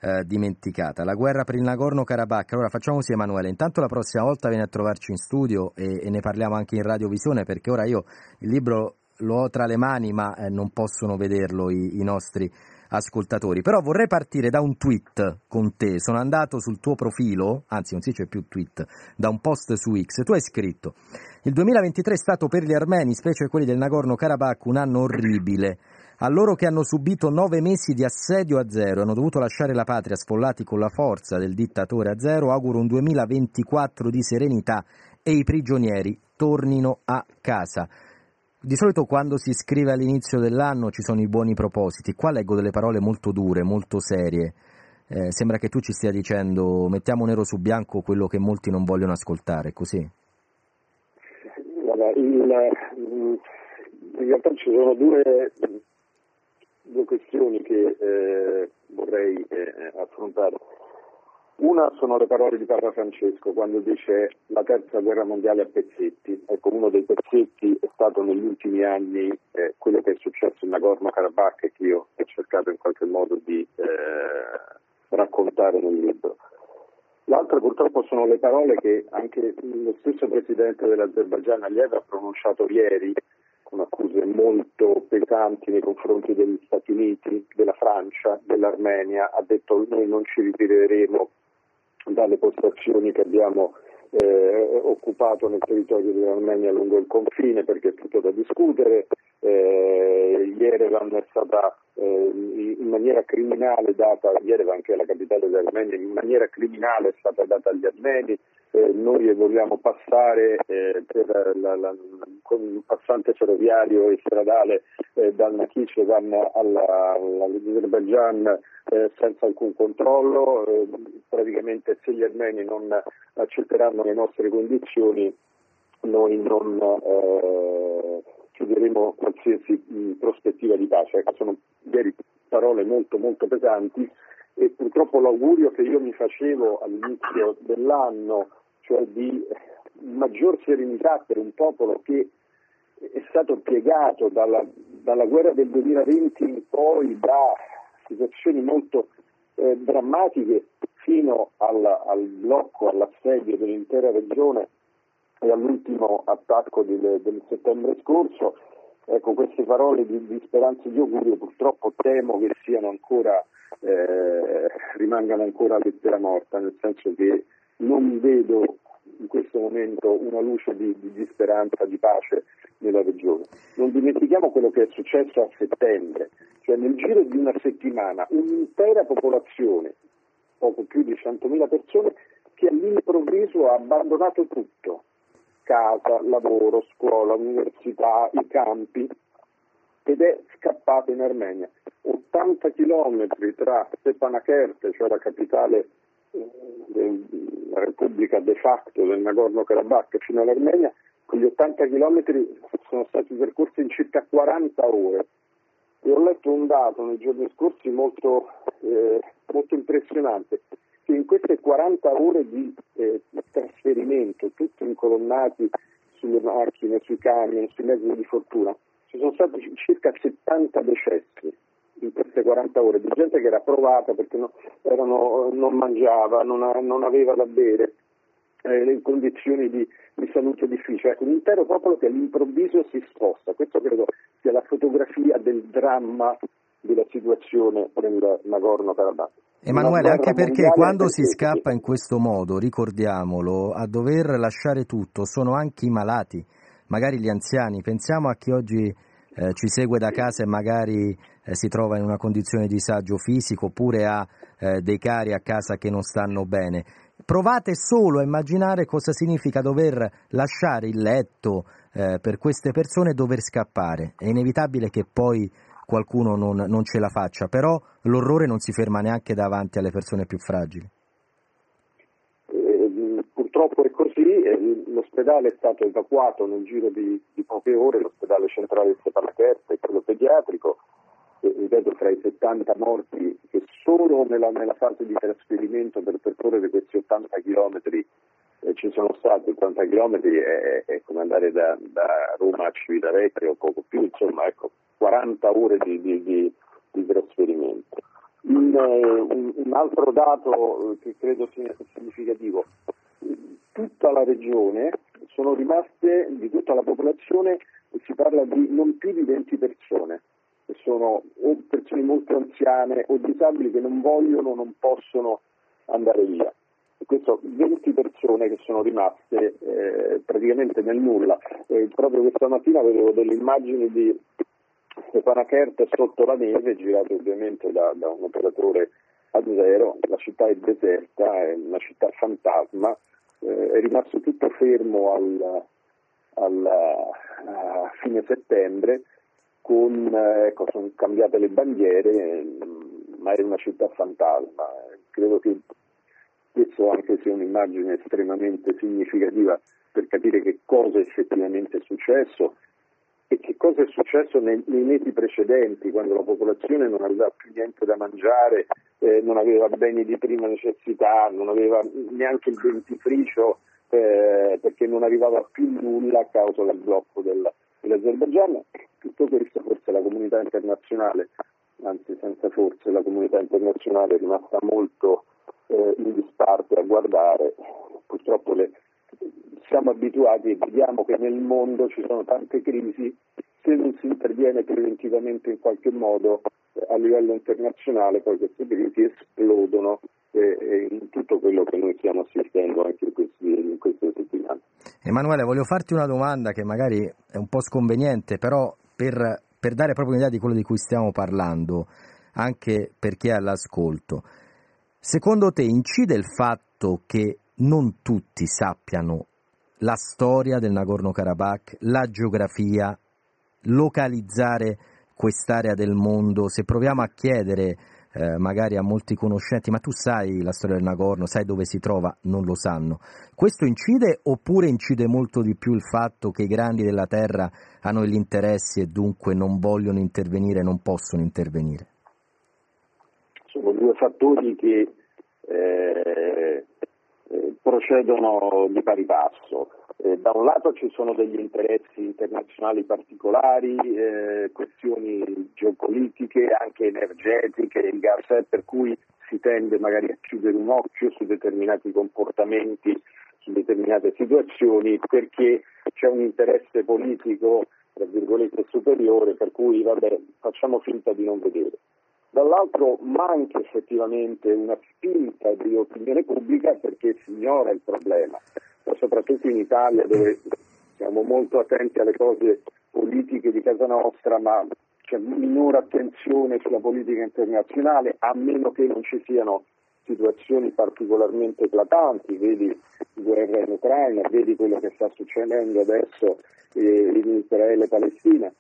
eh, dimenticata. La guerra per il Nagorno-Karabakh. Allora facciamo così Emanuele, intanto la prossima volta vieni a trovarci in studio e, e ne parliamo anche in radiovisione perché ora io il libro lo ho tra le mani ma eh, non possono vederlo i, i nostri ascoltatori. Però vorrei partire da un tweet con te. Sono andato sul tuo profilo, anzi non si dice più tweet, da un post su X. Tu hai scritto: Il 2023 è stato per gli armeni, specie quelli del Nagorno-Karabakh, un anno orribile. A loro che hanno subito nove mesi di assedio a zero e hanno dovuto lasciare la patria sfollati con la forza del dittatore a zero, auguro un 2024 di serenità e i prigionieri tornino a casa. Di solito quando si scrive all'inizio dell'anno ci sono i buoni propositi, qua leggo delle parole molto dure, molto serie. Eh, sembra che tu ci stia dicendo mettiamo nero su bianco quello che molti non vogliono ascoltare, così? Guarda, il, in realtà ci sono due, due questioni che eh, vorrei eh, affrontare. Una sono le parole di Papa Francesco quando dice la terza guerra mondiale a pezzetti. Ecco, uno dei pezzetti è stato negli ultimi anni eh, quello che è successo in Nagorno-Karabakh e che io ho cercato in qualche modo di eh, raccontare nel libro. L'altra purtroppo sono le parole che anche lo stesso presidente dell'Azerbaijan Aliyev ha pronunciato ieri con accuse molto pesanti nei confronti degli Stati Uniti, della Francia, dell'Armenia, ha detto noi non ci ritireremo dalle postazioni che abbiamo eh, occupato nel territorio dell'Armenia lungo il confine perché è tutto da discutere. Eh, Yerevan è stata eh, in maniera criminale data, Yerevan che è la capitale dell'Armenia, in maniera criminale è stata data agli armeni, eh, noi vogliamo passare eh, per la, la, con un passante ferroviario e stradale eh, dal Nakhichevan all'Azerbaijan eh, senza alcun controllo, eh, praticamente se gli armeni non accetteranno le nostre condizioni noi non eh, chiuderemo qualsiasi mh, prospettiva di pace. Sono ieri parole molto molto pesanti e purtroppo l'augurio che io mi facevo all'inizio dell'anno, cioè di maggior serenità per un popolo che è stato piegato dalla, dalla guerra del 2020 in poi da situazioni molto eh, drammatiche fino alla, al blocco, all'assedio dell'intera regione e all'ultimo attacco del, del settembre scorso. Ecco, queste parole di, di speranza e di augurio purtroppo temo che siano ancora, eh, rimangano ancora lettera morta, nel senso che non vedo in questo momento una luce di, di, di, speranza, di pace nella regione. Non dimentichiamo quello che è successo a settembre, cioè nel giro di una settimana un'intera popolazione, poco più di 100.000 persone, che all'improvviso ha abbandonato tutto, casa, lavoro, scuola, università, i campi, ed è scappata in Armenia. 80 chilometri tra Stepanakert, cioè la capitale della Repubblica de facto del Nagorno-Karabakh fino all'Armenia, quegli 80 km sono stati percorsi in circa 40 ore. E ho letto un dato nei giorni scorsi molto, eh, molto impressionante, che in queste 40 ore di eh, trasferimento, tutti incolonnati sulle macchine, sui camion, sui mezzi di fortuna, ci sono stati circa 70 decessi in queste 40 ore di gente che era provata perché no, erano, non mangiava, non, non, aveva da bere, eh, in condizioni di, di, salute difficili. Ecco, un intero popolo che all'improvviso si sposta. Questo credo sia la fotografia del dramma della situazione nel Nagorno-Karabakh. Emanuele, anche perché quando si scappa in questo modo, ricordiamolo, a dover lasciare tutto sono anche i malati, magari gli anziani. Pensiamo a chi oggi eh, ci segue da casa e magari eh, si trova in una condizione di disagio fisico oppure ha eh, dei cari a casa che non stanno bene. Provate solo a immaginare cosa significa dover lasciare il letto eh, per queste persone e dover scappare. È inevitabile che poi qualcuno non, non ce la faccia, però l'orrore non si ferma neanche davanti alle persone più fragili. Eh, purtroppo è così, l'ospedale è stato evacuato nel giro di, di poche ore, l'ospedale centrale di Stepanakert e quello pediatrico, ripeto fra i 70 morti che solo nella, nella fase di trasferimento per percorrere questi 80 chilometri ci sono stati 80 chilometri è, è, come andare da, da, Roma a Civitavecchia o poco più, insomma ecco 40 ore di, di, di, di trasferimento. Un, un, un altro dato che credo sia significativo, tutta la regione sono rimaste, di tutta la popolazione, si parla di non più di 20 persone, che sono o persone molto anziane o disabili che non vogliono, non possono andare via. Questo 20 persone che sono rimaste eh, praticamente nel nulla. Eh, proprio questa mattina vedevo delle immagini di Stefana Kert sotto la neve, girate ovviamente da, da un operatore a zero, la città è deserta, è una città fantasma, eh, è rimasto tutto fermo al, al a fine settembre, con, eh, ecco, sono cambiate le bandiere, ma è una città fantasma. Credo che questo anche sia un'immagine estremamente significativa per capire che cosa effettivamente è successo e che cosa è successo nei, nei mesi precedenti, quando la popolazione non aveva più niente da mangiare, eh, non aveva beni di prima necessità, non aveva neanche il dentifricio eh, perché non arrivava più nulla a causa del blocco del, dell'Azerbaigian. Tutto questo forse la comunità internazionale, anzi senza forse, la comunità internazionale è rimasta molto eh, in disparte a guardare. Purtroppo le, siamo abituati e vediamo che nel mondo ci sono tante crisi, se non si interviene preventivamente in qualche modo eh, a livello internazionale poi queste crisi esplodono eh, in tutto quello che noi stiamo assistendo anche in, questi, in settimane. Emanuele, voglio farti una domanda che magari è un po' sconveniente, però per, per dare proprio un'idea di quello di cui stiamo parlando, anche per chi è all'ascolto. Secondo te incide il fatto che non tutti sappiano la storia del Nagorno-Karabakh, la geografia, localizzare quest'area del mondo, se proviamo a chiedere eh, magari a molti conoscenti, ma tu sai la storia del Nagorno, sai dove si trova, non lo sanno. Questo incide oppure incide molto di più il fatto che i grandi della terra hanno gli interessi e dunque non vogliono intervenire, non possono intervenire? Sono due fattori che eh, eh, procedono di pari passo. Eh, da un lato ci sono degli interessi internazionali particolari, eh, questioni geopolitiche, anche energetiche, il gas è per cui si tende magari a chiudere un occhio su determinati comportamenti, su determinate situazioni, perché c'è un interesse politico, tra virgolette, superiore, per cui vabbè, facciamo finta di non vedere dall'altro manca effettivamente una spinta di opinione pubblica perché si ignora il problema, soprattutto in Italia dove siamo molto attenti alle cose politiche di casa nostra, ma c'è minore attenzione sulla politica internazionale, a meno che non ci siano situazioni particolarmente eclatanti, vedi guerra in Ucraina, vedi quello che sta succedendo adesso eh, in Israele e Palestina.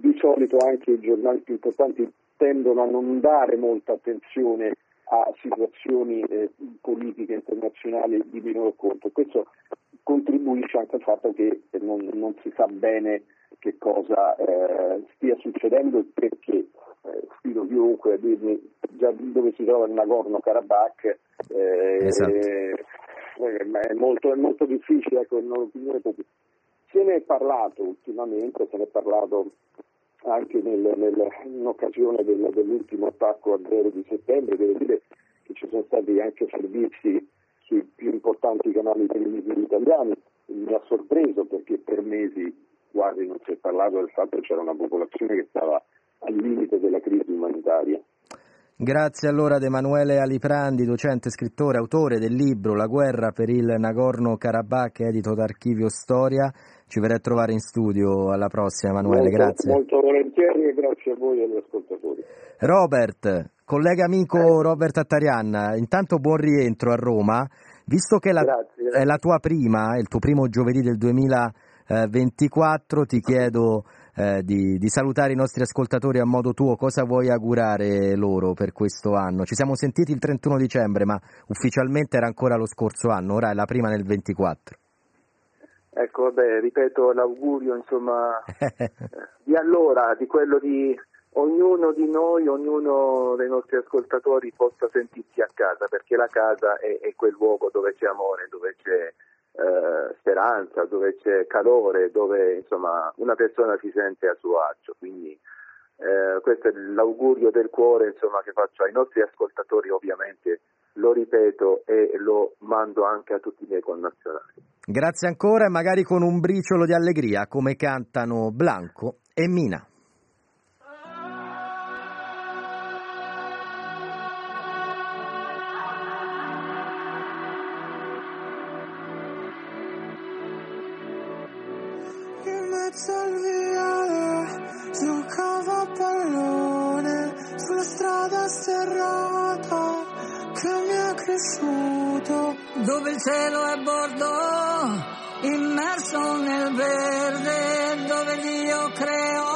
Di solito anche i giornali più importanti tendono a non dare molta attenzione a situazioni eh, politiche internazionali di minor conto. Questo contribuisce anche al fatto che non, non si sa bene che cosa eh, stia succedendo e perché. Eh, sfido chiunque a dirmi già dove si trova il Nagorno-Karabakh. Eh, esatto. Eh, è, molto, è molto difficile, ecco, un'opinione pubblica. Se ne è parlato ultimamente, se ne è parlato anche nel, nel, in occasione del, dell'ultimo attacco a zero di settembre, devo dire che ci sono stati anche servizi sui più importanti canali televisivi italiani, mi ha sorpreso perché per mesi quasi non si è parlato del fatto che c'era una popolazione che stava al limite della crisi umanitaria. Grazie allora ad Emanuele Aliprandi, docente, scrittore, autore del libro La guerra per il Nagorno-Karabakh, edito da Archivio Storia. Ci verrei a trovare in studio alla prossima, Emanuele, molto, grazie. Molto volentieri e grazie a voi e agli ascoltatori. Robert, collega amico eh. Robert Attarian, intanto buon rientro a Roma. Visto che la, grazie, è la tua prima, il tuo primo giovedì del 2024, ti chiedo eh, di, di, salutare i nostri ascoltatori a modo tuo, cosa vuoi augurare loro per questo anno? Ci siamo sentiti il 31 dicembre, ma ufficialmente era ancora lo scorso anno, ora è la prima nel 24. Ecco, vabbè, ripeto l'augurio, insomma, di allora, di quello di ognuno di noi, ognuno dei nostri ascoltatori possa sentirsi a casa, perché la casa è, è quel luogo dove c'è amore, dove c'è eh, speranza, dove c'è calore, dove insomma una persona si sente a suo agio. Quindi Eh, questo è l'augurio del cuore insomma, che faccio ai nostri ascoltatori ovviamente, lo ripeto e lo mando anche a tutti i miei connazionali. Grazie ancora e magari con un briciolo di allegria come cantano Blanco e Mina. Sterrata che mi è cresciuto dove il cielo è bordo immerso nel verde dove Dio creò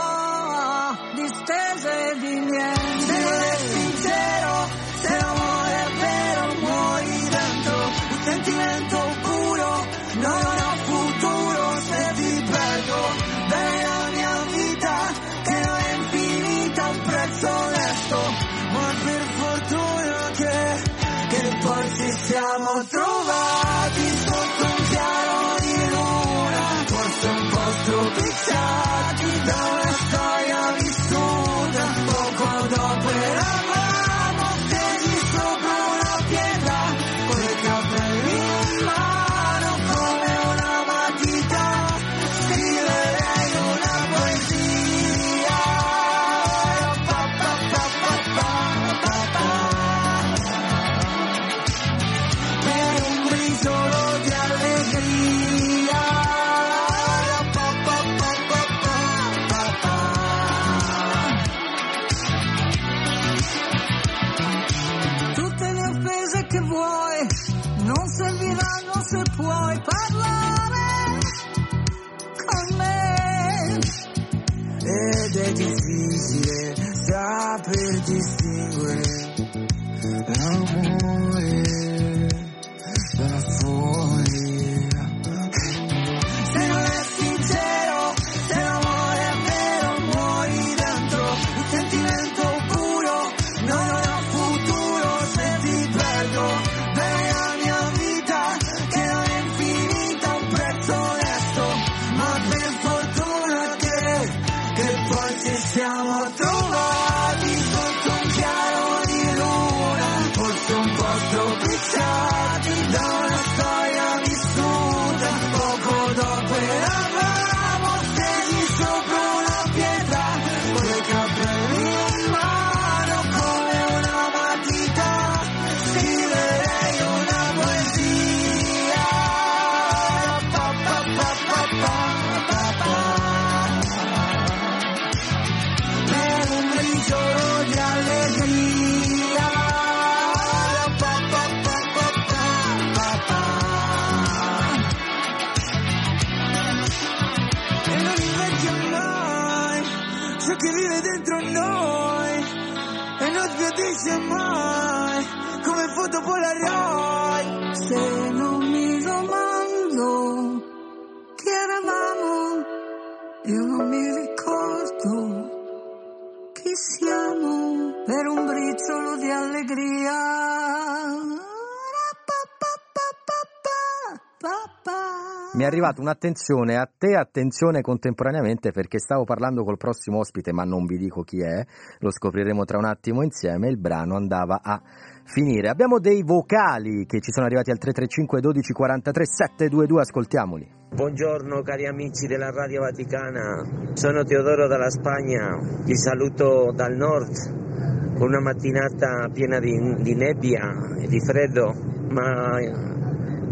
Mi è arrivata un'attenzione a te, attenzione contemporaneamente perché stavo parlando col prossimo ospite, ma non vi dico chi è, lo scopriremo tra un attimo insieme, il brano andava a finire. Abbiamo dei vocali che ci sono arrivati al 335 12 43 722, ascoltiamoli. Buongiorno cari amici della Radio Vaticana, sono Teodoro dalla Spagna, vi saluto dal nord. Con una mattinata piena di, di nebbia e di freddo, ma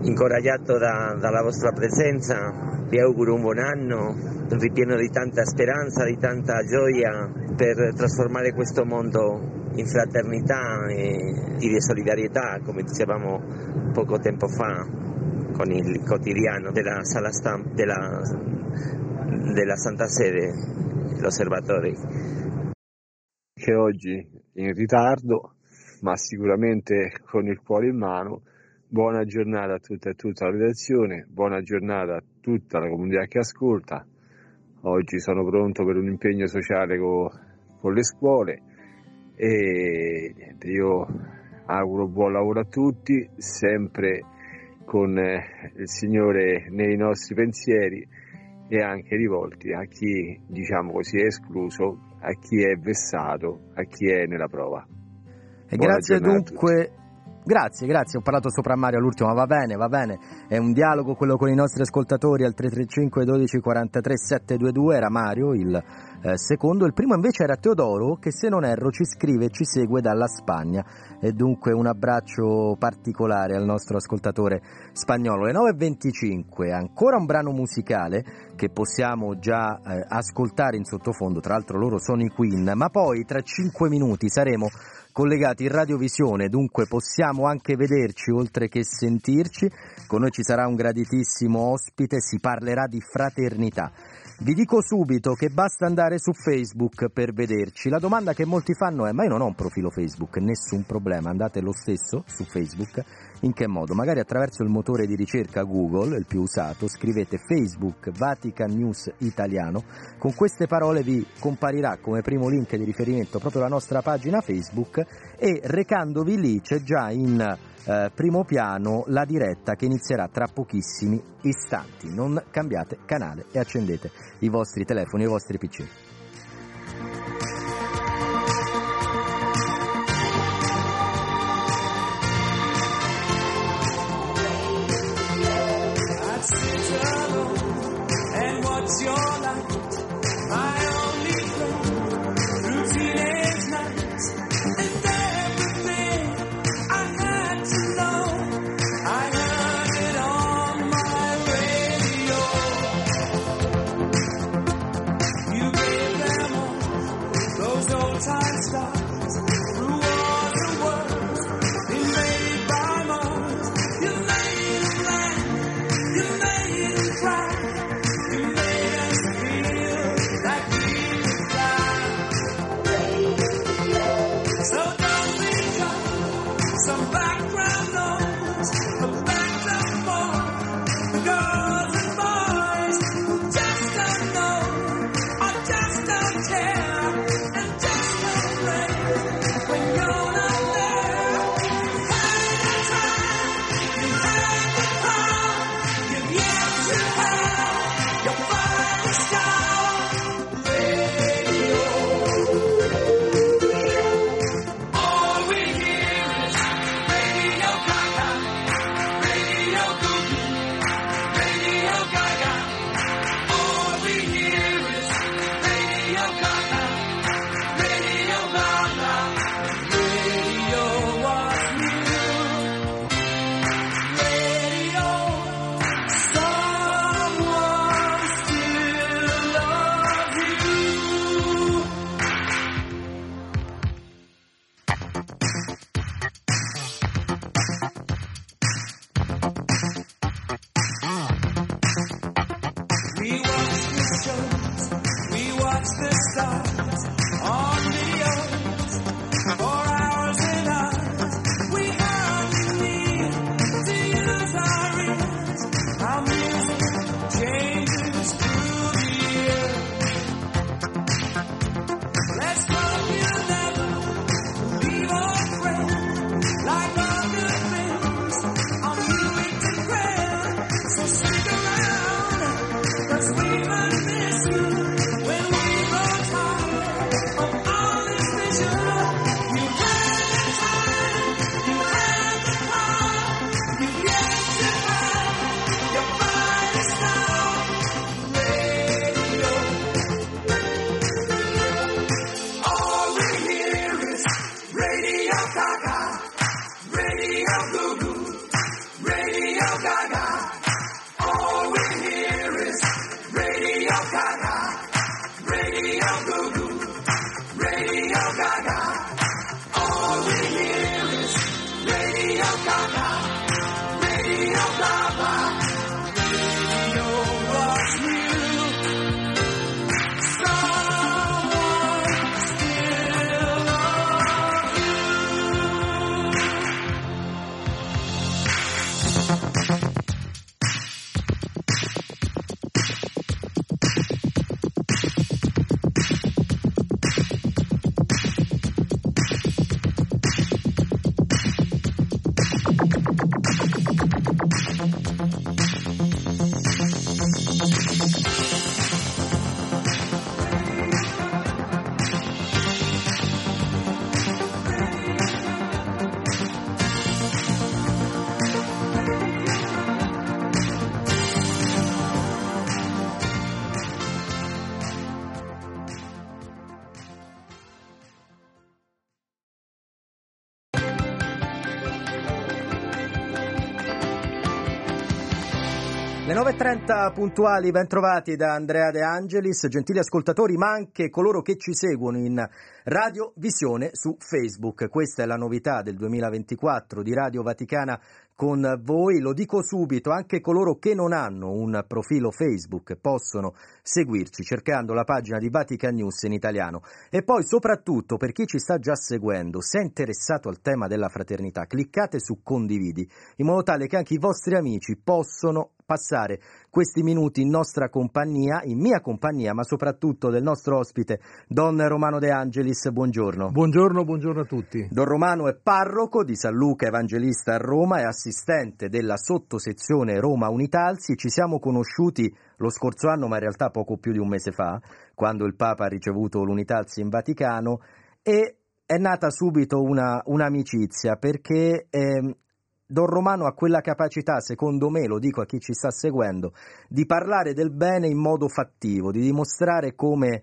incoraggiato da- dalla vostra presenza, vi auguro un buon anno, ripieno di tanta speranza, di tanta gioia per trasformare questo mondo in fraternità e di solidarietà, come dicevamo poco tempo fa con il quotidiano della sala stampa della, della Santa Sede, l'Osservatori. che oggi in ritardo, ma sicuramente con il cuore in mano. Buona giornata a tutta e a tutta la redazione, buona giornata a tutta la comunità che ascolta. Oggi sono pronto per un impegno sociale co- con, le scuole e io auguro buon lavoro a tutti, sempre con eh, il Signore nei nostri pensieri e anche rivolti a chi, diciamo così, è escluso a chi è vessato, a chi è nella prova. E grazie dunque. Grazie, grazie, ho parlato sopra Mario all'ultimo, va bene, va bene, è un dialogo quello con i nostri ascoltatori al 335 12 43 722, era Mario il eh, secondo, il primo invece era Teodoro che se non erro ci scrive e ci segue dalla Spagna. E dunque un abbraccio particolare al nostro ascoltatore spagnolo. Le 9.25, ancora un brano musicale che possiamo già eh, ascoltare in sottofondo, tra l'altro loro sono i Queen, ma poi tra 5 minuti saremo collegati in radiovisione, dunque possiamo anche vederci oltre che sentirci. Con noi ci sarà un graditissimo ospite, si parlerà di fraternità. Vi dico subito che basta andare su Facebook per vederci. La domanda che molti fanno è: ma io non ho un profilo Facebook, nessun problema, andate lo stesso su Facebook. In che modo? Magari attraverso il motore di ricerca Google, il più usato, scrivete Facebook Vatican News Italiano. Con queste parole vi comparirà come primo link di riferimento proprio la nostra pagina Facebook e recandovi lì c'è già in eh, primo piano la diretta che inizierà tra pochissimi istanti. Non cambiate canale e accendete i vostri telefoni i vostri PC. 9.30 puntuali, ben trovati da Andrea De Angelis, gentili ascoltatori, ma anche coloro che ci seguono in Radio Visione su Facebook. Questa è la novità del 2024 di Radio Vaticana con voi. Lo dico subito, anche coloro che non hanno un profilo Facebook possono seguirci cercando la pagina di Vatican News in italiano. E poi soprattutto per chi ci sta già seguendo, se è interessato al tema della fraternità, cliccate su condividi in modo tale che anche i vostri amici possono passare questi minuti in nostra compagnia, in mia compagnia, ma soprattutto del nostro ospite Don Romano De Angelis. Buongiorno. Buongiorno, buongiorno a tutti. Don Romano è parroco di San Luca Evangelista a Roma e assistente della sottosezione Roma Unitalsi. Ci siamo conosciuti lo scorso anno, ma in realtà poco più di un mese fa, quando il Papa ha ricevuto l'Unitalsi in Vaticano e è nata subito una, un'amicizia perché eh, Don Romano ha quella capacità, secondo me, lo dico a chi ci sta seguendo, di parlare del bene in modo fattivo, di dimostrare come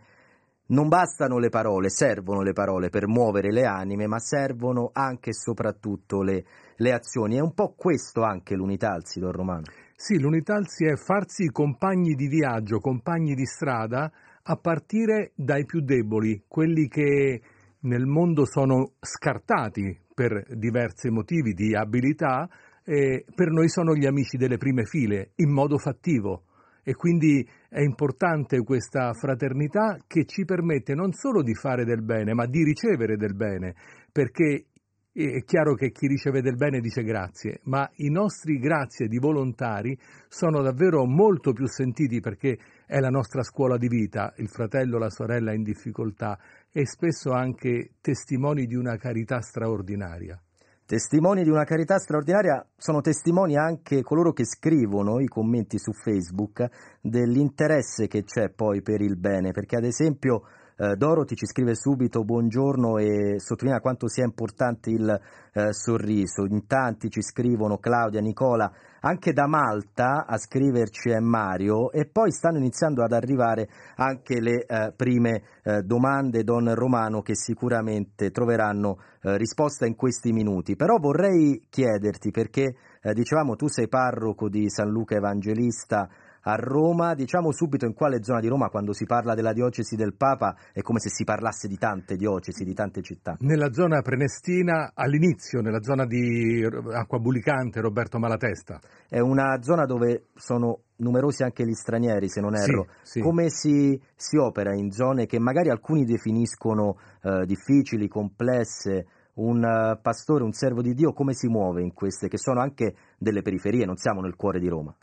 non bastano le parole, servono le parole per muovere le anime, ma servono anche e soprattutto le, le azioni. È un po' questo anche l'Unitalsi, Don Romano. Sì, l'Unitalsi è farsi compagni di viaggio, compagni di strada, a partire dai più deboli, quelli che nel mondo sono scartati per diversi motivi di abilità, eh, per noi sono gli amici delle prime file, in modo fattivo. E quindi è importante questa fraternità che ci permette non solo di fare del bene, ma di ricevere del bene, perché è chiaro che chi riceve del bene dice grazie, ma i nostri grazie di volontari sono davvero molto più sentiti perché è la nostra scuola di vita, il fratello, la sorella in difficoltà e spesso anche testimoni di una carità straordinaria. Testimoni di una carità straordinaria sono testimoni anche coloro che scrivono i commenti su Facebook dell'interesse che c'è poi per il bene, perché ad esempio eh, Dorothy ci scrive subito buongiorno e sottolinea quanto sia importante il eh, sorriso. In tanti ci scrivono Claudia, Nicola, anche da Malta a scriverci è Mario e poi stanno iniziando ad arrivare anche le eh, prime eh, domande Don Romano che sicuramente troveranno eh, risposta in questi minuti. Però vorrei chiederti perché eh, dicevamo tu sei parroco di San Luca Evangelista a Roma, diciamo subito in quale zona di Roma quando si parla della diocesi del Papa è come se si parlasse di tante diocesi, di tante città. Nella zona prenestina, all'inizio, nella zona di Acqua Bulicante, Roberto Malatesta. È una zona dove sono numerosi anche gli stranieri, se non erro. Sì, sì. Come si, si, opera in zone che magari alcuni definiscono eh, difficili, complesse? Un uh, pastore, un servo di Dio, come si muove in queste che sono anche delle periferie, non siamo nel cuore di Roma?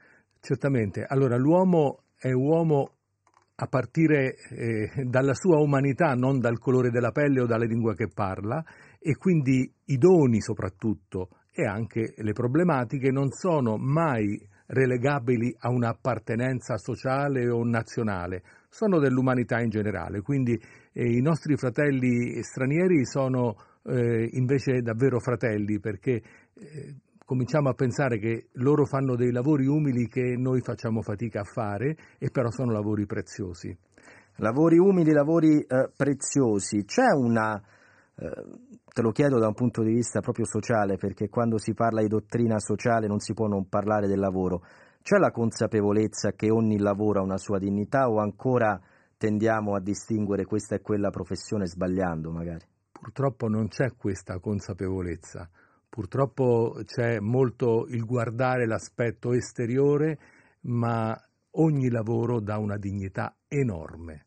Certamente, allora l'uomo è uomo a partire eh, dalla sua umanità, non dal colore della pelle o dalla lingua che parla, e quindi i doni soprattutto e anche le problematiche non sono mai relegabili a un'appartenenza sociale o nazionale, sono dell'umanità in generale, quindi eh, i nostri fratelli stranieri sono eh, invece davvero fratelli perché eh, cominciamo a pensare che loro fanno dei lavori umili che noi facciamo fatica a fare e però sono lavori preziosi. Lavori umili, lavori eh, preziosi. C'è una, eh, te lo chiedo da un punto di vista proprio sociale, perché quando si parla di dottrina sociale non si può non parlare del lavoro. C'è la consapevolezza che ogni lavoro ha una sua dignità o ancora tendiamo a distinguere questa e quella professione sbagliando magari? Purtroppo non c'è questa consapevolezza. Purtroppo c'è molto il guardare l'aspetto esteriore, ma ogni lavoro dà una dignità enorme.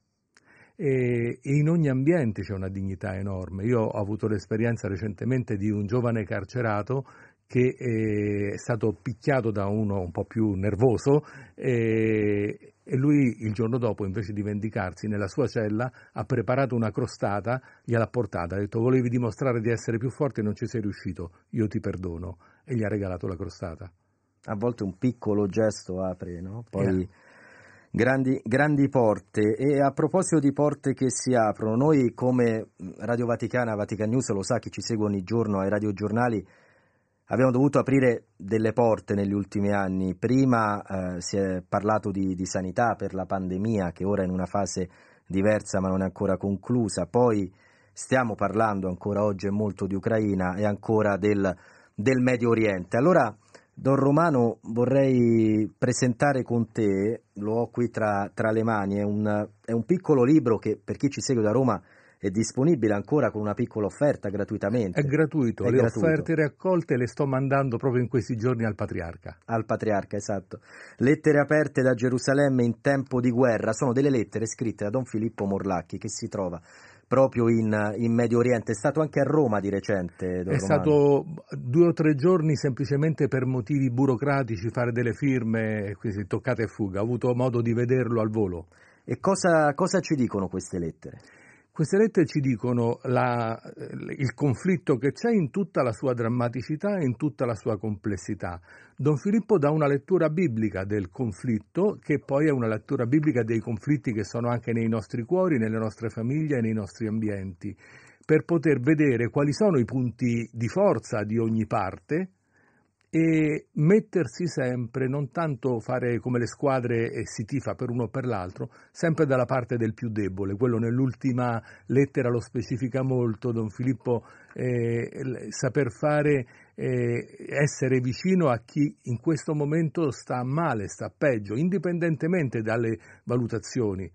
E, in ogni ambiente c'è una dignità enorme. Io ho avuto l'esperienza recentemente di un giovane carcerato che è stato picchiato da uno un po' più nervoso e, e, lui il giorno dopo invece di vendicarsi nella sua cella ha preparato una crostata, gliel'ha portata, ha detto volevi dimostrare di essere più forte e non ci sei riuscito, io ti perdono e gli ha regalato la crostata. A volte un piccolo gesto apre, no? Poi... Yeah. Grandi, grandi, porte e a proposito di porte che si aprono, noi come Radio Vaticana, Vatican News, lo sa chi ci segue ogni giorno ai radiogiornali, abbiamo dovuto aprire delle porte negli ultimi anni. Prima eh, si è parlato di, di, sanità per la pandemia che ora è in una fase diversa ma non è ancora conclusa, poi stiamo parlando ancora oggi molto di Ucraina e ancora del, del Medio Oriente. Allora Don Romano, vorrei presentare con te, lo ho qui tra, tra le mani, è un, è un, piccolo libro che per chi ci segue da Roma è disponibile ancora con una piccola offerta gratuitamente. È gratuito, è le gratuito. offerte raccolte le sto mandando proprio in questi giorni al Patriarca. Al Patriarca, esatto. Lettere aperte da Gerusalemme in tempo di guerra sono delle lettere scritte da Don Filippo Morlacchi che si trova proprio in, in, Medio Oriente. È stato anche a Roma di recente. Don È Romano. stato due o tre giorni semplicemente per motivi burocratici, fare delle firme, quindi toccate e fuga. Ho avuto modo di vederlo al volo. E cosa, cosa ci dicono queste lettere? Queste lettere ci dicono la, il conflitto che c'è in tutta la sua drammaticità e in tutta la sua complessità. Don Filippo dà una lettura biblica del conflitto, che poi è una lettura biblica dei conflitti che sono anche nei nostri cuori, nelle nostre famiglie e nei nostri ambienti, per poter vedere quali sono i punti di forza di ogni parte e mettersi sempre, non tanto fare come le squadre e si tifa per uno o per l'altro, sempre dalla parte del più debole. Quello nell'ultima lettera lo specifica molto, Don Filippo, eh, saper fare, eh, essere vicino a chi in questo momento sta male, sta peggio, indipendentemente dalle valutazioni.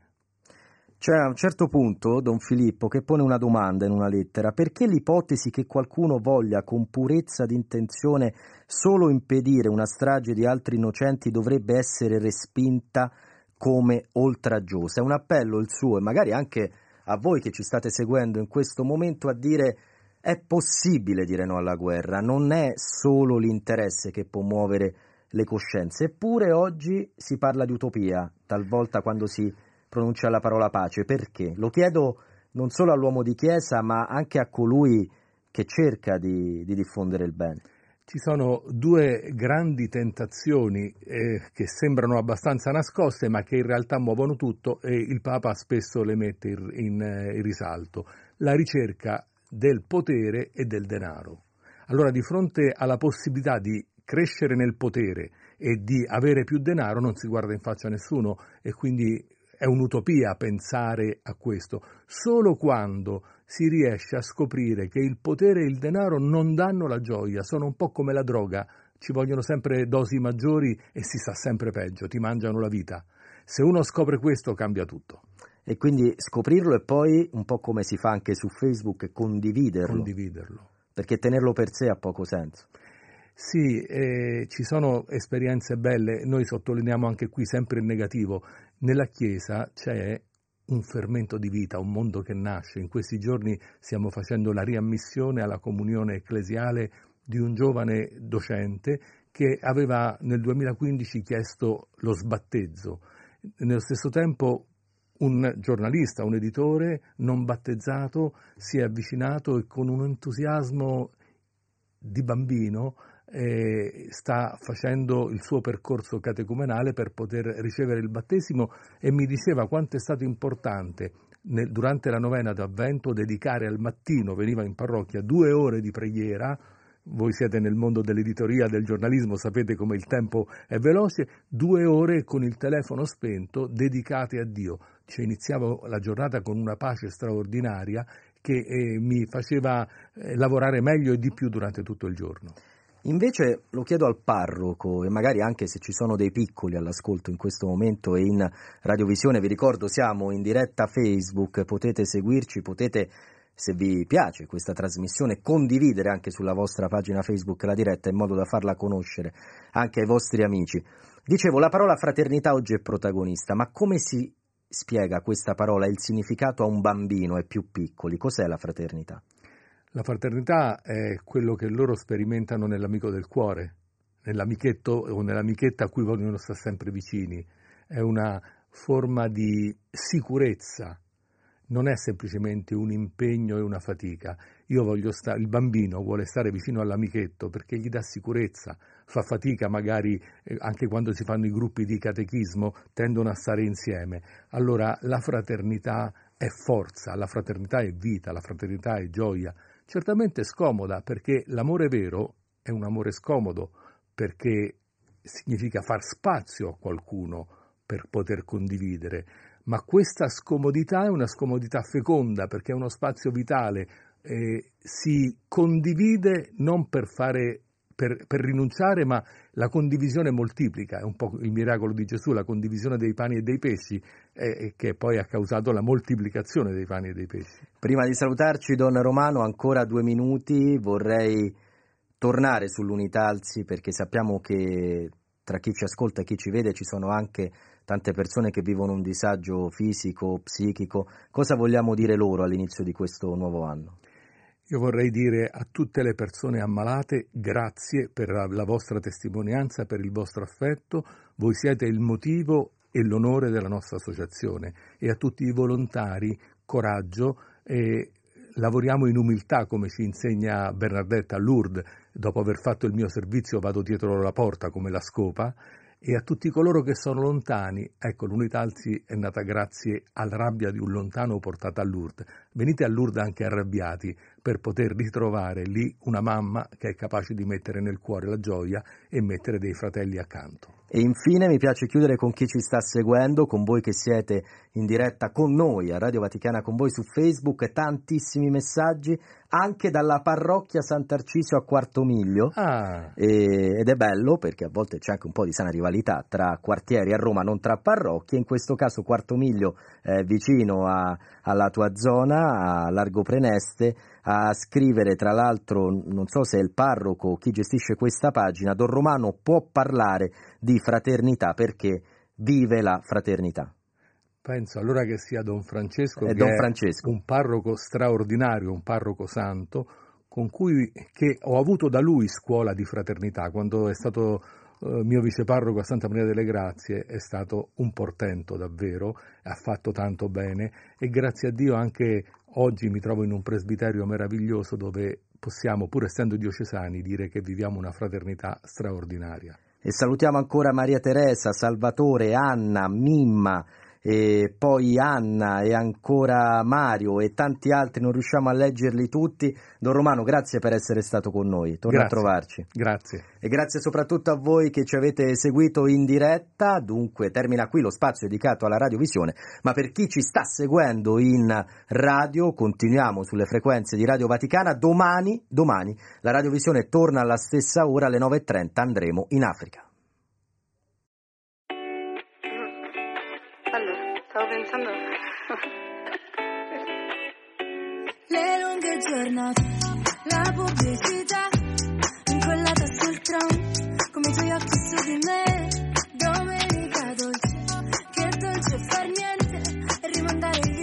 C'è a un certo punto Don Filippo che pone una domanda in una lettera, perché l'ipotesi che qualcuno voglia con purezza di intenzione solo impedire una strage di altri innocenti dovrebbe essere respinta come oltraggiosa? È un appello il suo e magari anche a voi che ci state seguendo in questo momento a dire è possibile dire no alla guerra, non è solo l'interesse che può muovere le coscienze, eppure oggi si parla di utopia, talvolta quando si pronuncia la parola pace. Perché? Lo chiedo non solo all'uomo di chiesa, ma anche a colui che cerca di, di diffondere il bene. Ci sono due grandi tentazioni eh, che sembrano abbastanza nascoste, ma che in realtà muovono tutto e il Papa spesso le mette in, in, eh, in risalto. La ricerca del potere e del denaro. Allora, di fronte alla possibilità di crescere nel potere e di avere più denaro, non si guarda in faccia a nessuno e quindi è un'utopia pensare a questo, solo quando si riesce a scoprire che il potere e il denaro non danno la gioia, sono un po' come la droga, ci vogliono sempre dosi maggiori e si sta sempre peggio, ti mangiano la vita. Se uno scopre questo cambia tutto. E quindi scoprirlo e poi, un po' come si fa anche su Facebook, condividerlo. Condividerlo. Perché tenerlo per sé ha poco senso. Sì, eh, ci sono esperienze belle, noi sottolineiamo anche qui sempre il negativo. Nella Chiesa c'è un fermento di vita, un mondo che nasce. In questi giorni stiamo facendo la riammissione alla comunione ecclesiale di un giovane docente che aveva nel 2015 chiesto lo sbattezzo. Nello stesso tempo un giornalista, un editore non battezzato si è avvicinato e con un entusiasmo di bambino eh, sta facendo il suo percorso catecumenale per poter ricevere il battesimo e mi diceva quanto è stato importante nel, durante la novena d'avvento dedicare al mattino, veniva in parrocchia, due ore di preghiera, voi siete nel mondo dell'editoria, del giornalismo, sapete come il tempo è veloce, due ore con il telefono spento dedicate a Dio. Cioè, iniziavo la giornata con una pace straordinaria che eh, mi faceva eh, lavorare meglio e di più durante tutto il giorno. Invece lo chiedo al parroco e magari anche se ci sono dei piccoli all'ascolto in questo momento e in radiovisione, vi ricordo siamo in diretta Facebook, potete seguirci, potete se vi piace questa trasmissione condividere anche sulla vostra pagina Facebook la diretta in modo da farla conoscere anche ai vostri amici. Dicevo, la parola fraternità oggi è protagonista, ma come si spiega questa parola, il significato a un bambino e più piccoli? Cos'è la fraternità? La fraternità è quello che loro sperimentano nell'amico del cuore, nell'amichetto o nell'amichetta a cui vogliono stare sempre vicini. È una forma di sicurezza, non è semplicemente un impegno e una fatica. Stare, il bambino vuole stare vicino all'amichetto perché gli dà sicurezza, fa fatica magari eh, anche quando si fanno i gruppi di catechismo, tendono a stare insieme. Allora la fraternità è forza, la fraternità è vita, la fraternità è gioia certamente scomoda perché l'amore vero è un amore scomodo perché significa far spazio a qualcuno per poter condividere, ma questa scomodità è una scomodità feconda perché è uno spazio vitale, eh, si condivide non per fare per, per, rinunciare, ma la condivisione moltiplica, è un po' il miracolo di Gesù, la condivisione dei pani e dei pesci, eh, che poi ha causato la moltiplicazione dei pani e dei pesci. Prima di salutarci, Don Romano, ancora due minuti, vorrei tornare sull'Unitalsi perché sappiamo che tra chi ci ascolta e chi ci vede ci sono anche tante persone che vivono un disagio fisico, psichico. Cosa vogliamo dire loro all'inizio di questo nuovo anno? Io vorrei dire a tutte le persone ammalate grazie per la vostra testimonianza, per il vostro affetto, voi siete il motivo e l'onore della nostra associazione e a tutti i volontari coraggio e lavoriamo in umiltà come ci insegna Bernardetta a Lourdes, dopo aver fatto il mio servizio vado dietro la porta come la scopa e a tutti coloro che sono lontani, ecco l'Unitalsi è nata grazie alla rabbia di un lontano portata a Lourdes. Venite a Lourdes anche arrabbiati per poter ritrovare lì una mamma che è capace di mettere nel cuore la gioia e mettere dei fratelli accanto. E infine mi piace chiudere con chi ci sta seguendo, con voi che siete in diretta con noi a Radio Vaticana, con voi su Facebook, tantissimi messaggi anche dalla parrocchia Sant'Arcisio a Quarto Miglio ah. e, ed è bello perché a volte c'è anche un po' di sana rivalità tra quartieri a Roma, non tra parrocchie, in questo caso Quarto Miglio è vicino a, alla tua zona, a Largo Preneste, a scrivere tra l'altro, non so se è il parroco o chi gestisce questa pagina, Don Romano può parlare di fraternità perché vive la fraternità. Penso allora che sia Don Francesco, è Don Francesco. un parroco straordinario, un parroco santo, con cui che ho avuto da lui scuola di fraternità. Quando è stato eh, mio viceparroco a Santa Maria delle Grazie è stato un portento davvero, ha fatto tanto bene e grazie a Dio anche oggi mi trovo in un presbiterio meraviglioso dove possiamo, pur essendo diocesani, dire che viviamo una fraternità straordinaria. E salutiamo ancora Maria Teresa, Salvatore, Anna, Mimma, e poi Anna e ancora Mario e tanti altri, non riusciamo a leggerli tutti. Don Romano, grazie per essere stato con noi, torna grazie, a trovarci. Grazie. E grazie soprattutto a voi che ci avete seguito in diretta, dunque termina qui lo spazio dedicato alla radiovisione, ma per chi ci sta seguendo in radio, continuiamo sulle frequenze di Radio Vaticana, domani, domani la radiovisione torna alla stessa ora, alle 9.30 andremo in Africa. Pensando. Le lunghe giornate, la pubblicità, incollata sul tram, come i tuoi occhi su di me. Domenica dolce, che dolce far niente e rimandare gli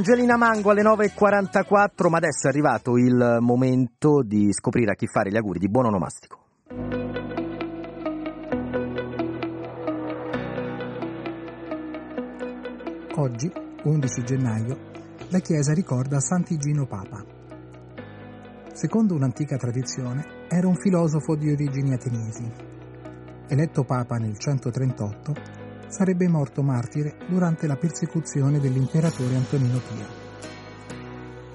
Angelina Mango alle 9.44, ma adesso è arrivato il momento di scoprire a chi fare gli auguri di buon onomastico. Oggi, 11 gennaio, la Chiesa ricorda Sant'Igino Papa. Secondo un'antica tradizione, era un filosofo di origini ateniesi. Eletto Papa nel 138, sarebbe morto martire durante la persecuzione dell'imperatore Antonino Pio.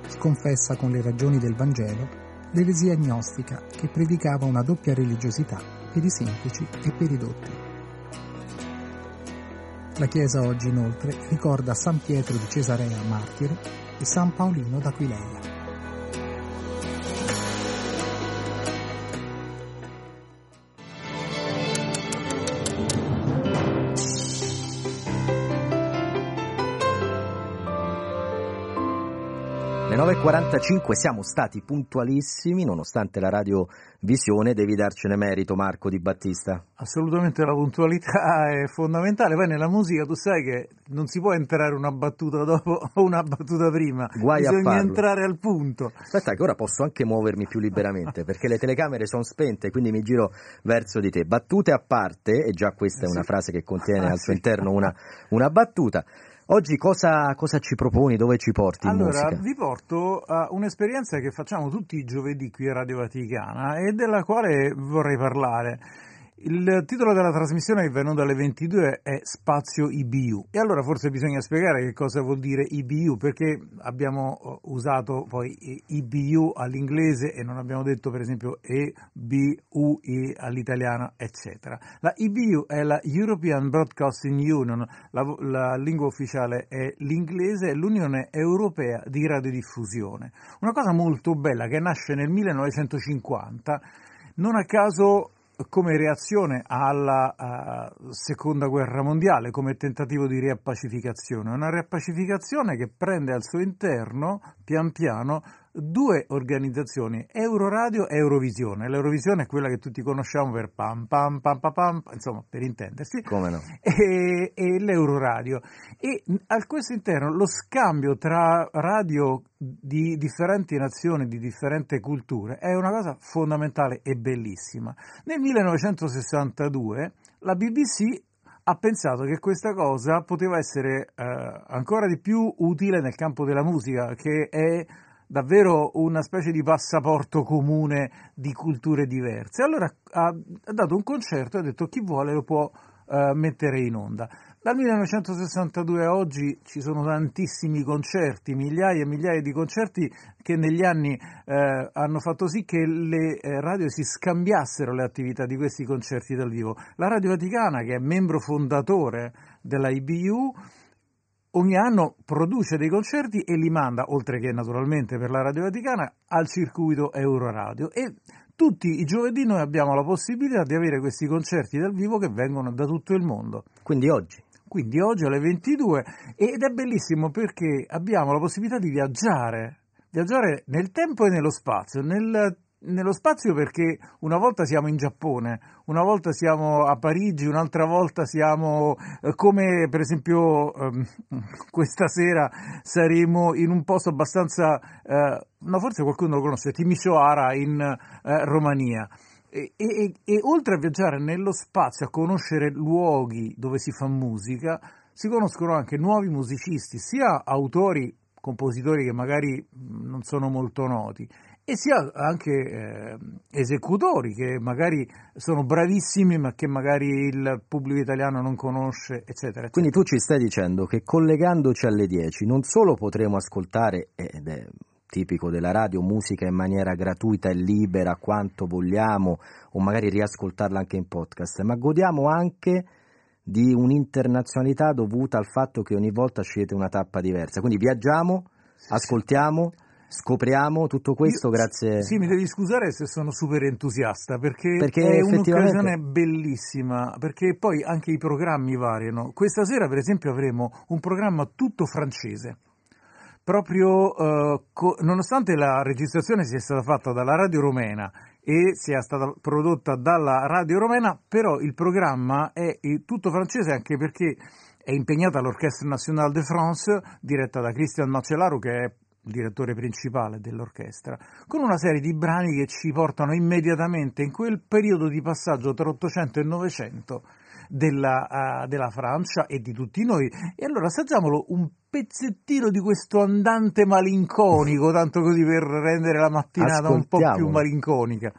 Sconfessa con le ragioni del Vangelo l'eresia gnostica che predicava una doppia religiosità per i semplici e per i dotti. La Chiesa oggi inoltre ricorda San Pietro di Cesarea martire e San Paolino d'Aquileia. Le 9.45 siamo stati puntualissimi, nonostante la radiovisione, devi darcene merito Marco Di Battista. Assolutamente la puntualità è fondamentale, poi nella musica tu sai che non si può entrare una battuta dopo o una battuta prima, Guai a bisogna entrare al punto. Aspetta che ora posso anche muovermi più liberamente perché le telecamere sono spente, quindi mi giro verso di te. Battute a parte, e già questa è una frase che contiene Ah, al suo sì. interno una, una battuta. Oggi cosa, cosa ci proponi, dove ci porti Allora, vi porto a un'esperienza che facciamo tutti i giovedì qui a Radio Vaticana e della quale vorrei parlare. Il titolo della trasmissione che è venuto alle 22 è Spazio IBU e allora forse bisogna spiegare che cosa vuol dire IBU perché abbiamo eh, usato poi IBU all'inglese e non abbiamo detto per esempio EBU all'italiano eccetera. La IBU è la European Broadcasting Union, la, la lingua ufficiale è l'inglese, l'Unione Europea di Radiodiffusione. Una cosa molto bella che nasce nel 1950, non a caso come reazione alla uh, seconda guerra mondiale, come tentativo di riappacificazione, una riappacificazione che prende al suo interno, pian piano, due organizzazioni, Euroradio e Eurovisione. L'Eurovisione è quella che tutti conosciamo per pam pam pam pam, pam insomma, per intendersi, Come no? e, e l'Euroradio. E al questo interno lo scambio tra radio di differenti nazioni, di differenti culture, è una cosa fondamentale e bellissima. Nel 1962 la BBC ha pensato che questa cosa poteva essere eh, ancora di più utile nel campo della musica, che è davvero una specie di passaporto comune di culture diverse. Allora ha, dato un concerto e ha detto chi vuole lo può eh, mettere in onda. Dal 1962 a oggi ci sono tantissimi concerti, migliaia e migliaia di concerti che negli anni eh, hanno fatto sì che le eh, radio si scambiassero le attività di questi concerti dal vivo. La Radio Vaticana, che è membro fondatore della IBU, ogni anno produce dei concerti e li manda, oltre che naturalmente per la Radio Vaticana, al circuito Euroradio e tutti i giovedì noi abbiamo la possibilità di avere questi concerti dal vivo che vengono da tutto il mondo. Quindi oggi? Quindi oggi alle 22 ed è bellissimo perché abbiamo la possibilità di viaggiare, viaggiare nel tempo e nello spazio, nel nello spazio perché una volta siamo in Giappone, una volta siamo a Parigi, un'altra volta siamo eh, come per esempio ehm, questa sera saremo in un posto abbastanza, eh, no forse qualcuno lo conosce, Timisoara in eh, Romania. E, e, e, oltre a viaggiare nello spazio, a conoscere luoghi dove si fa musica, si conoscono anche nuovi musicisti, sia autori, compositori che magari non sono molto noti, e sia anche eh, esecutori che magari sono bravissimi ma che magari il pubblico italiano non conosce, eccetera. eccetera. Quindi tu ci stai dicendo che collegandoci alle 10 non solo potremo ascoltare, ed è tipico della radio, musica in maniera gratuita e libera quanto vogliamo o magari riascoltarla anche in podcast, ma godiamo anche di un'internazionalità dovuta al fatto che ogni volta scegliete una tappa diversa. Quindi viaggiamo, ascoltiamo, scopriamo tutto questo Io, grazie. Sì, mi devi scusare se sono super entusiasta perché, Perché è effettivamente- un'occasione bellissima, perché poi anche i programmi variano. Questa sera, per esempio, avremo un programma tutto francese. Proprio eh, co- nonostante la registrazione sia stata fatta dalla Radio Romena e sia stata prodotta dalla Radio Romena, però il programma è tutto francese anche perché è impegnata l'Orchestre Nationale de France, diretta da Christian Macellaro, che è il direttore principale dell'orchestra, con una serie di brani che ci portano immediatamente in quel periodo di passaggio tra 800 e 900 della, uh, della Francia e di tutti noi. E allora assaggiamolo un pezzettino di questo andante malinconico, tanto così per rendere la mattinata un po' più malinconica.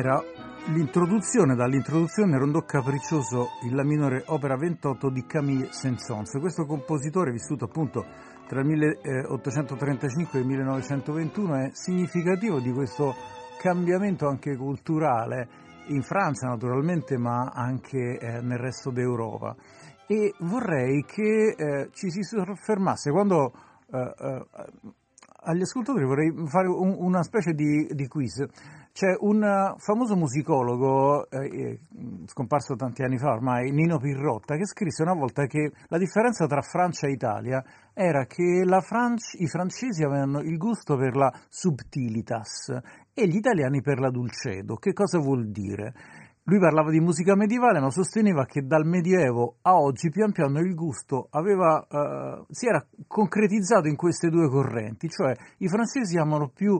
Era l'introduzione, dall'introduzione Rondò Capriccioso in La minore opera 28 di Camille Saint-Saëns. Questo compositore vissuto appunto tra il 1835 e il 1921 è significativo di questo cambiamento anche culturale in Francia naturalmente ma anche eh, nel resto d'Europa e vorrei che eh, ci si soffermasse quando eh, eh agli ascoltatori vorrei fare un, una specie di, di quiz c'è un uh, famoso musicologo, eh, eh, scomparso tanti anni fa ormai, Nino Pirrotta, che scrisse una volta che la differenza tra Francia e Italia era che Franci- i francesi avevano il gusto per la subtilitas e gli italiani per la dulcedo. Che cosa vuol dire? Lui parlava di musica medievale, ma sosteneva che dal Medioevo a oggi pian piano il gusto aveva, uh, si era concretizzato in queste due correnti, cioè i francesi amano più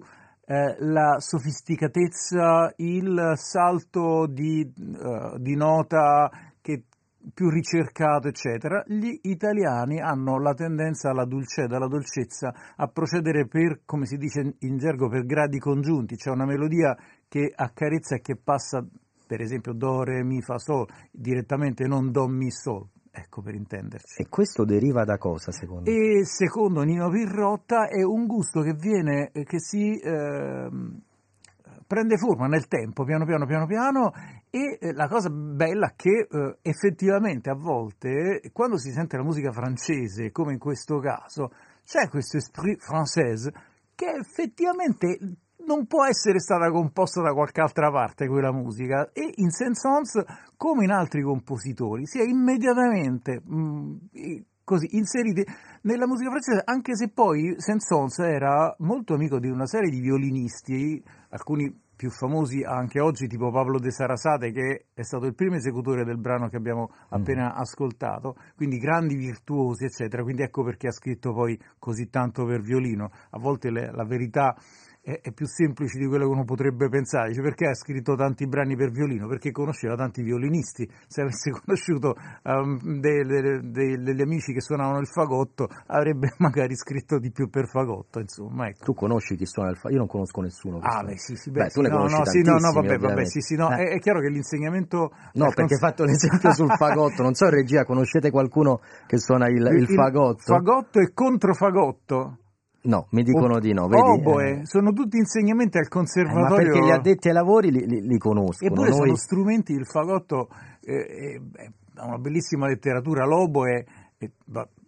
eh, la sofisticatezza, il salto di, uh, di nota che più ricercato, eccetera, gli italiani hanno la tendenza alla dulcezza, alla dolcezza, a procedere per, come si dice in gergo, per gradi congiunti, cioè una melodia che accarezza e che passa, per esempio, do, re, mi, fa, sol, direttamente, non do, mi, sol. Ecco per intenderci. E questo deriva da cosa secondo E secondo Nino Pirrotta è un gusto che viene, che si eh, prende forma nel tempo, piano piano piano piano, e eh, la cosa bella è che eh, effettivamente a volte, quando si sente la musica francese, come in questo caso, c'è questo esprit française che effettivamente non può essere stata composta da qualche altra parte quella musica. E in Saint-Saëns come in altri compositori si è immediatamente mh, mm, così inseriti nella musica francese anche se poi Saint-Saëns era molto amico di una serie di violinisti alcuni più famosi anche oggi tipo Pablo De Sarasate che è stato il primo esecutore del brano che abbiamo appena mm. ascoltato. Quindi grandi virtuosi eccetera. Quindi ecco perché ha scritto poi così tanto per violino. A volte le, la verità è, è, più semplice di quello che uno potrebbe pensare. Dice, perché ha scritto tanti brani per violino? Perché conosceva tanti violinisti. Se avesse conosciuto um, dei, dei, dei, degli amici che suonavano il fagotto, avrebbe magari scritto di più per fagotto. Insomma, ecco. Tu conosci chi suona il fagotto? Io non conosco nessuno. ah, beh, sì, sì, beh, beh, tu ne no, conosci no, sì, no, no, vabbè, vabbè, sì, sì, no, eh. è, è, chiaro che l'insegnamento. No, perché cons- hai fatto l'esempio sul fagotto. Non so, regia, conoscete qualcuno che suona il, il, il fagotto? Fagotto e controfagotto. No, mi dicono o, di no. Vedi? Oboe, eh. sono tutti insegnamenti al conservatorio. Eh, ma perché gli addetti ai lavori li, li, li conoscono. Eppure Noi... sono strumenti, il fagotto eh, ha una bellissima letteratura, l'oboe, eh,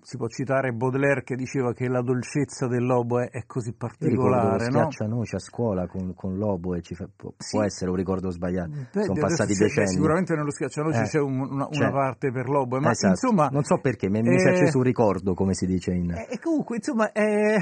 si può citare Baudelaire che diceva che la dolcezza dell'oboe è così particolare. Io no? noce a scuola con, con l'oboe, fa, può, sì. può, essere un ricordo sbagliato, beh, sono passati decenni. Beh, sicuramente nello schiaccianoce eh. c'è un, una, una parte per l'oboe, ma esatto. insomma... Non so perché, mi, mi si è acceso un ricordo, come si dice in... E comunque, insomma... Eh...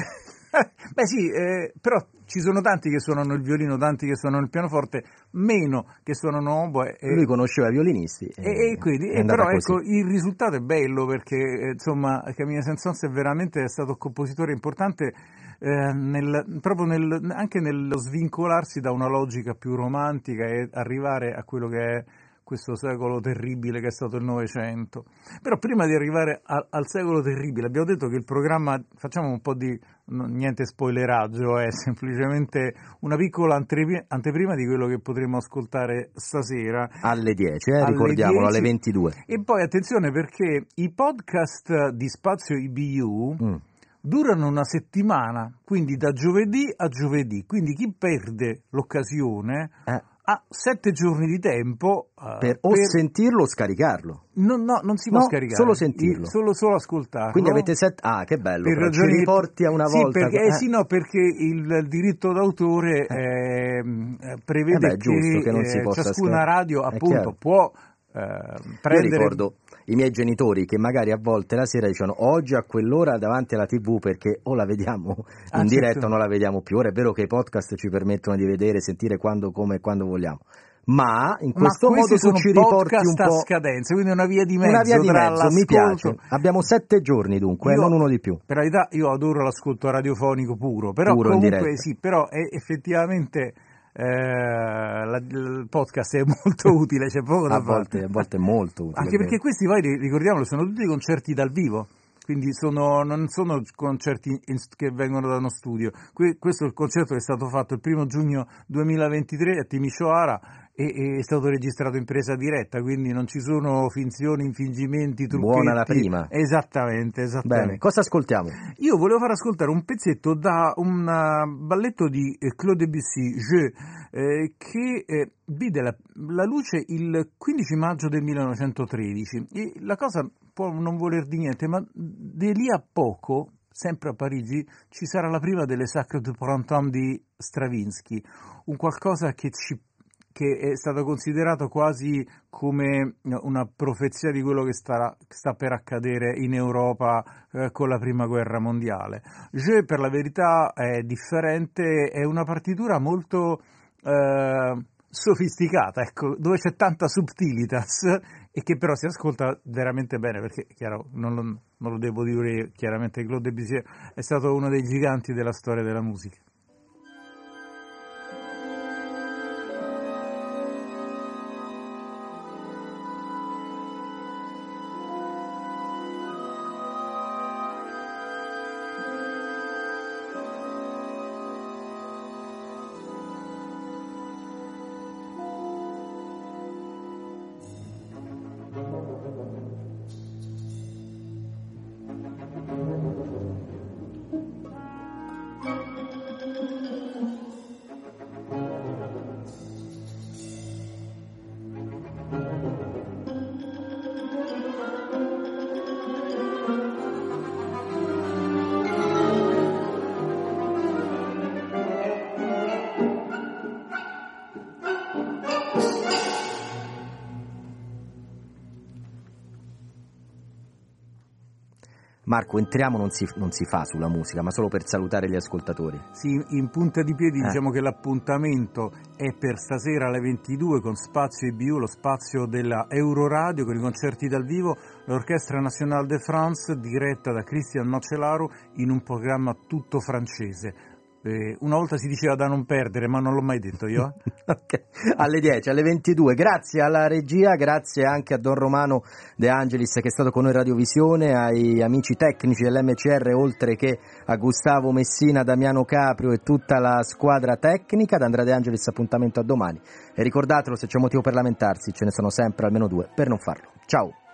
Beh sì, eh, però ci sono tanti che suonano il violino, tanti che suonano il pianoforte, meno che suonano oboe. E, Lui conosceva i violinisti. E, e quindi, però ecco, il risultato è bello perché insomma Camille Saint-Saëns è veramente stato un compositore importante eh, nel, proprio nel, anche nello svincolarsi da una logica più romantica e arrivare a quello che è questo secolo terribile che è stato il Novecento. Però prima di arrivare a, al secolo terribile abbiamo detto che il programma, facciamo un po' di, niente spoileraggio, è semplicemente una piccola anteprima, anteprima di quello che potremo ascoltare stasera. Alle 10, eh, alle ricordiamolo, 10. alle 22. E poi attenzione perché i podcast di Spazio IBU... Mm durano una settimana, quindi da giovedì a giovedì. Quindi chi perde l'occasione eh ha sette giorni di tempo uh, per o per... sentirlo o scaricarlo. No, no, non si può no, scaricare. Solo sentirlo. Solo, solo ascoltarlo. Quindi avete sette... Ah, che bello. Per ragioni... Ci riporti a una sì, volta. Perché, eh. sì, no, perché il, diritto d'autore eh. Ehm, prevede eh beh, che, che eh, ciascuna scar- radio appunto può eh, prendere... Io ricordo i miei genitori che magari a volte la sera dicono oggi a quell'ora davanti alla tv perché o la vediamo in ah, diretta certo. o non la vediamo più. Ora è vero che i podcast ci permettono di vedere, sentire quando, come e quando vogliamo. Ma in questo Ma modo tu ci riporti un po' a scadenza, quindi una via di mezzo. Una via di mezzo, mi piace. Abbiamo sette giorni dunque, io, non uno di più. Per realtà io adoro l'ascolto radiofonico puro, però puro comunque sì, però è effettivamente eh, la, il podcast è molto utile, c'è poco da a volte, fare. A volte è molto utile. Anche perché questi poi, ricordiamolo, sono tutti concerti dal vivo. quindi sono, non sono concerti in- che vengono da uno studio. Que- questo è il concerto che è stato fatto il primo giugno 2023 a Timisoara e, è stato registrato in presa diretta, quindi non ci sono finzioni, infingimenti, trucchetti. Buona la prima. Esattamente, esattamente. Bene, cosa ascoltiamo? Io volevo far ascoltare un pezzetto da un uh, balletto di eh, Claude Debussy, Je, eh, che eh, vide la, la luce il 15 maggio del 1913. E la cosa può non voler di niente, ma di lì a poco, sempre a Parigi, ci sarà la prima delle Sacre du Printemps di Stravinsky, un qualcosa che ci che è stato considerato quasi come una profezia di quello che sta, sta per accadere in Europa eh, con la prima guerra mondiale. Je, per la verità, è differente, è una partitura molto eh, sofisticata, ecco, dove c'è tanta subtilitas e che però si ascolta veramente bene, perché chiaro, non lo, non lo devo dire chiaramente Claude Debussy è stato uno dei giganti della storia della musica. Marco, entriamo non si, non si, fa sulla musica, ma solo per salutare gli ascoltatori. Sì, in punta di piedi eh. diciamo che l'appuntamento è per stasera alle 22 con Spazio IBU, lo spazio della Euroradio con i concerti dal vivo, l'Orchestra Nationale de France diretta da Christian Macellaro in un programma tutto francese. Eh, una volta si diceva da non perdere, ma non l'ho mai detto io. okay. Alle 10, alle 22. Grazie alla regia, grazie anche a Don Romano De Angelis che è stato con noi in Radiovisione, ai amici tecnici dell'MCR, oltre che a Gustavo Messina, Damiano Caprio e tutta la squadra tecnica. Da Andrea De Angelis, appuntamento a domani. E ricordatelo, se c'è motivo per lamentarsi, ce ne sono sempre almeno due per non farlo. Ciao.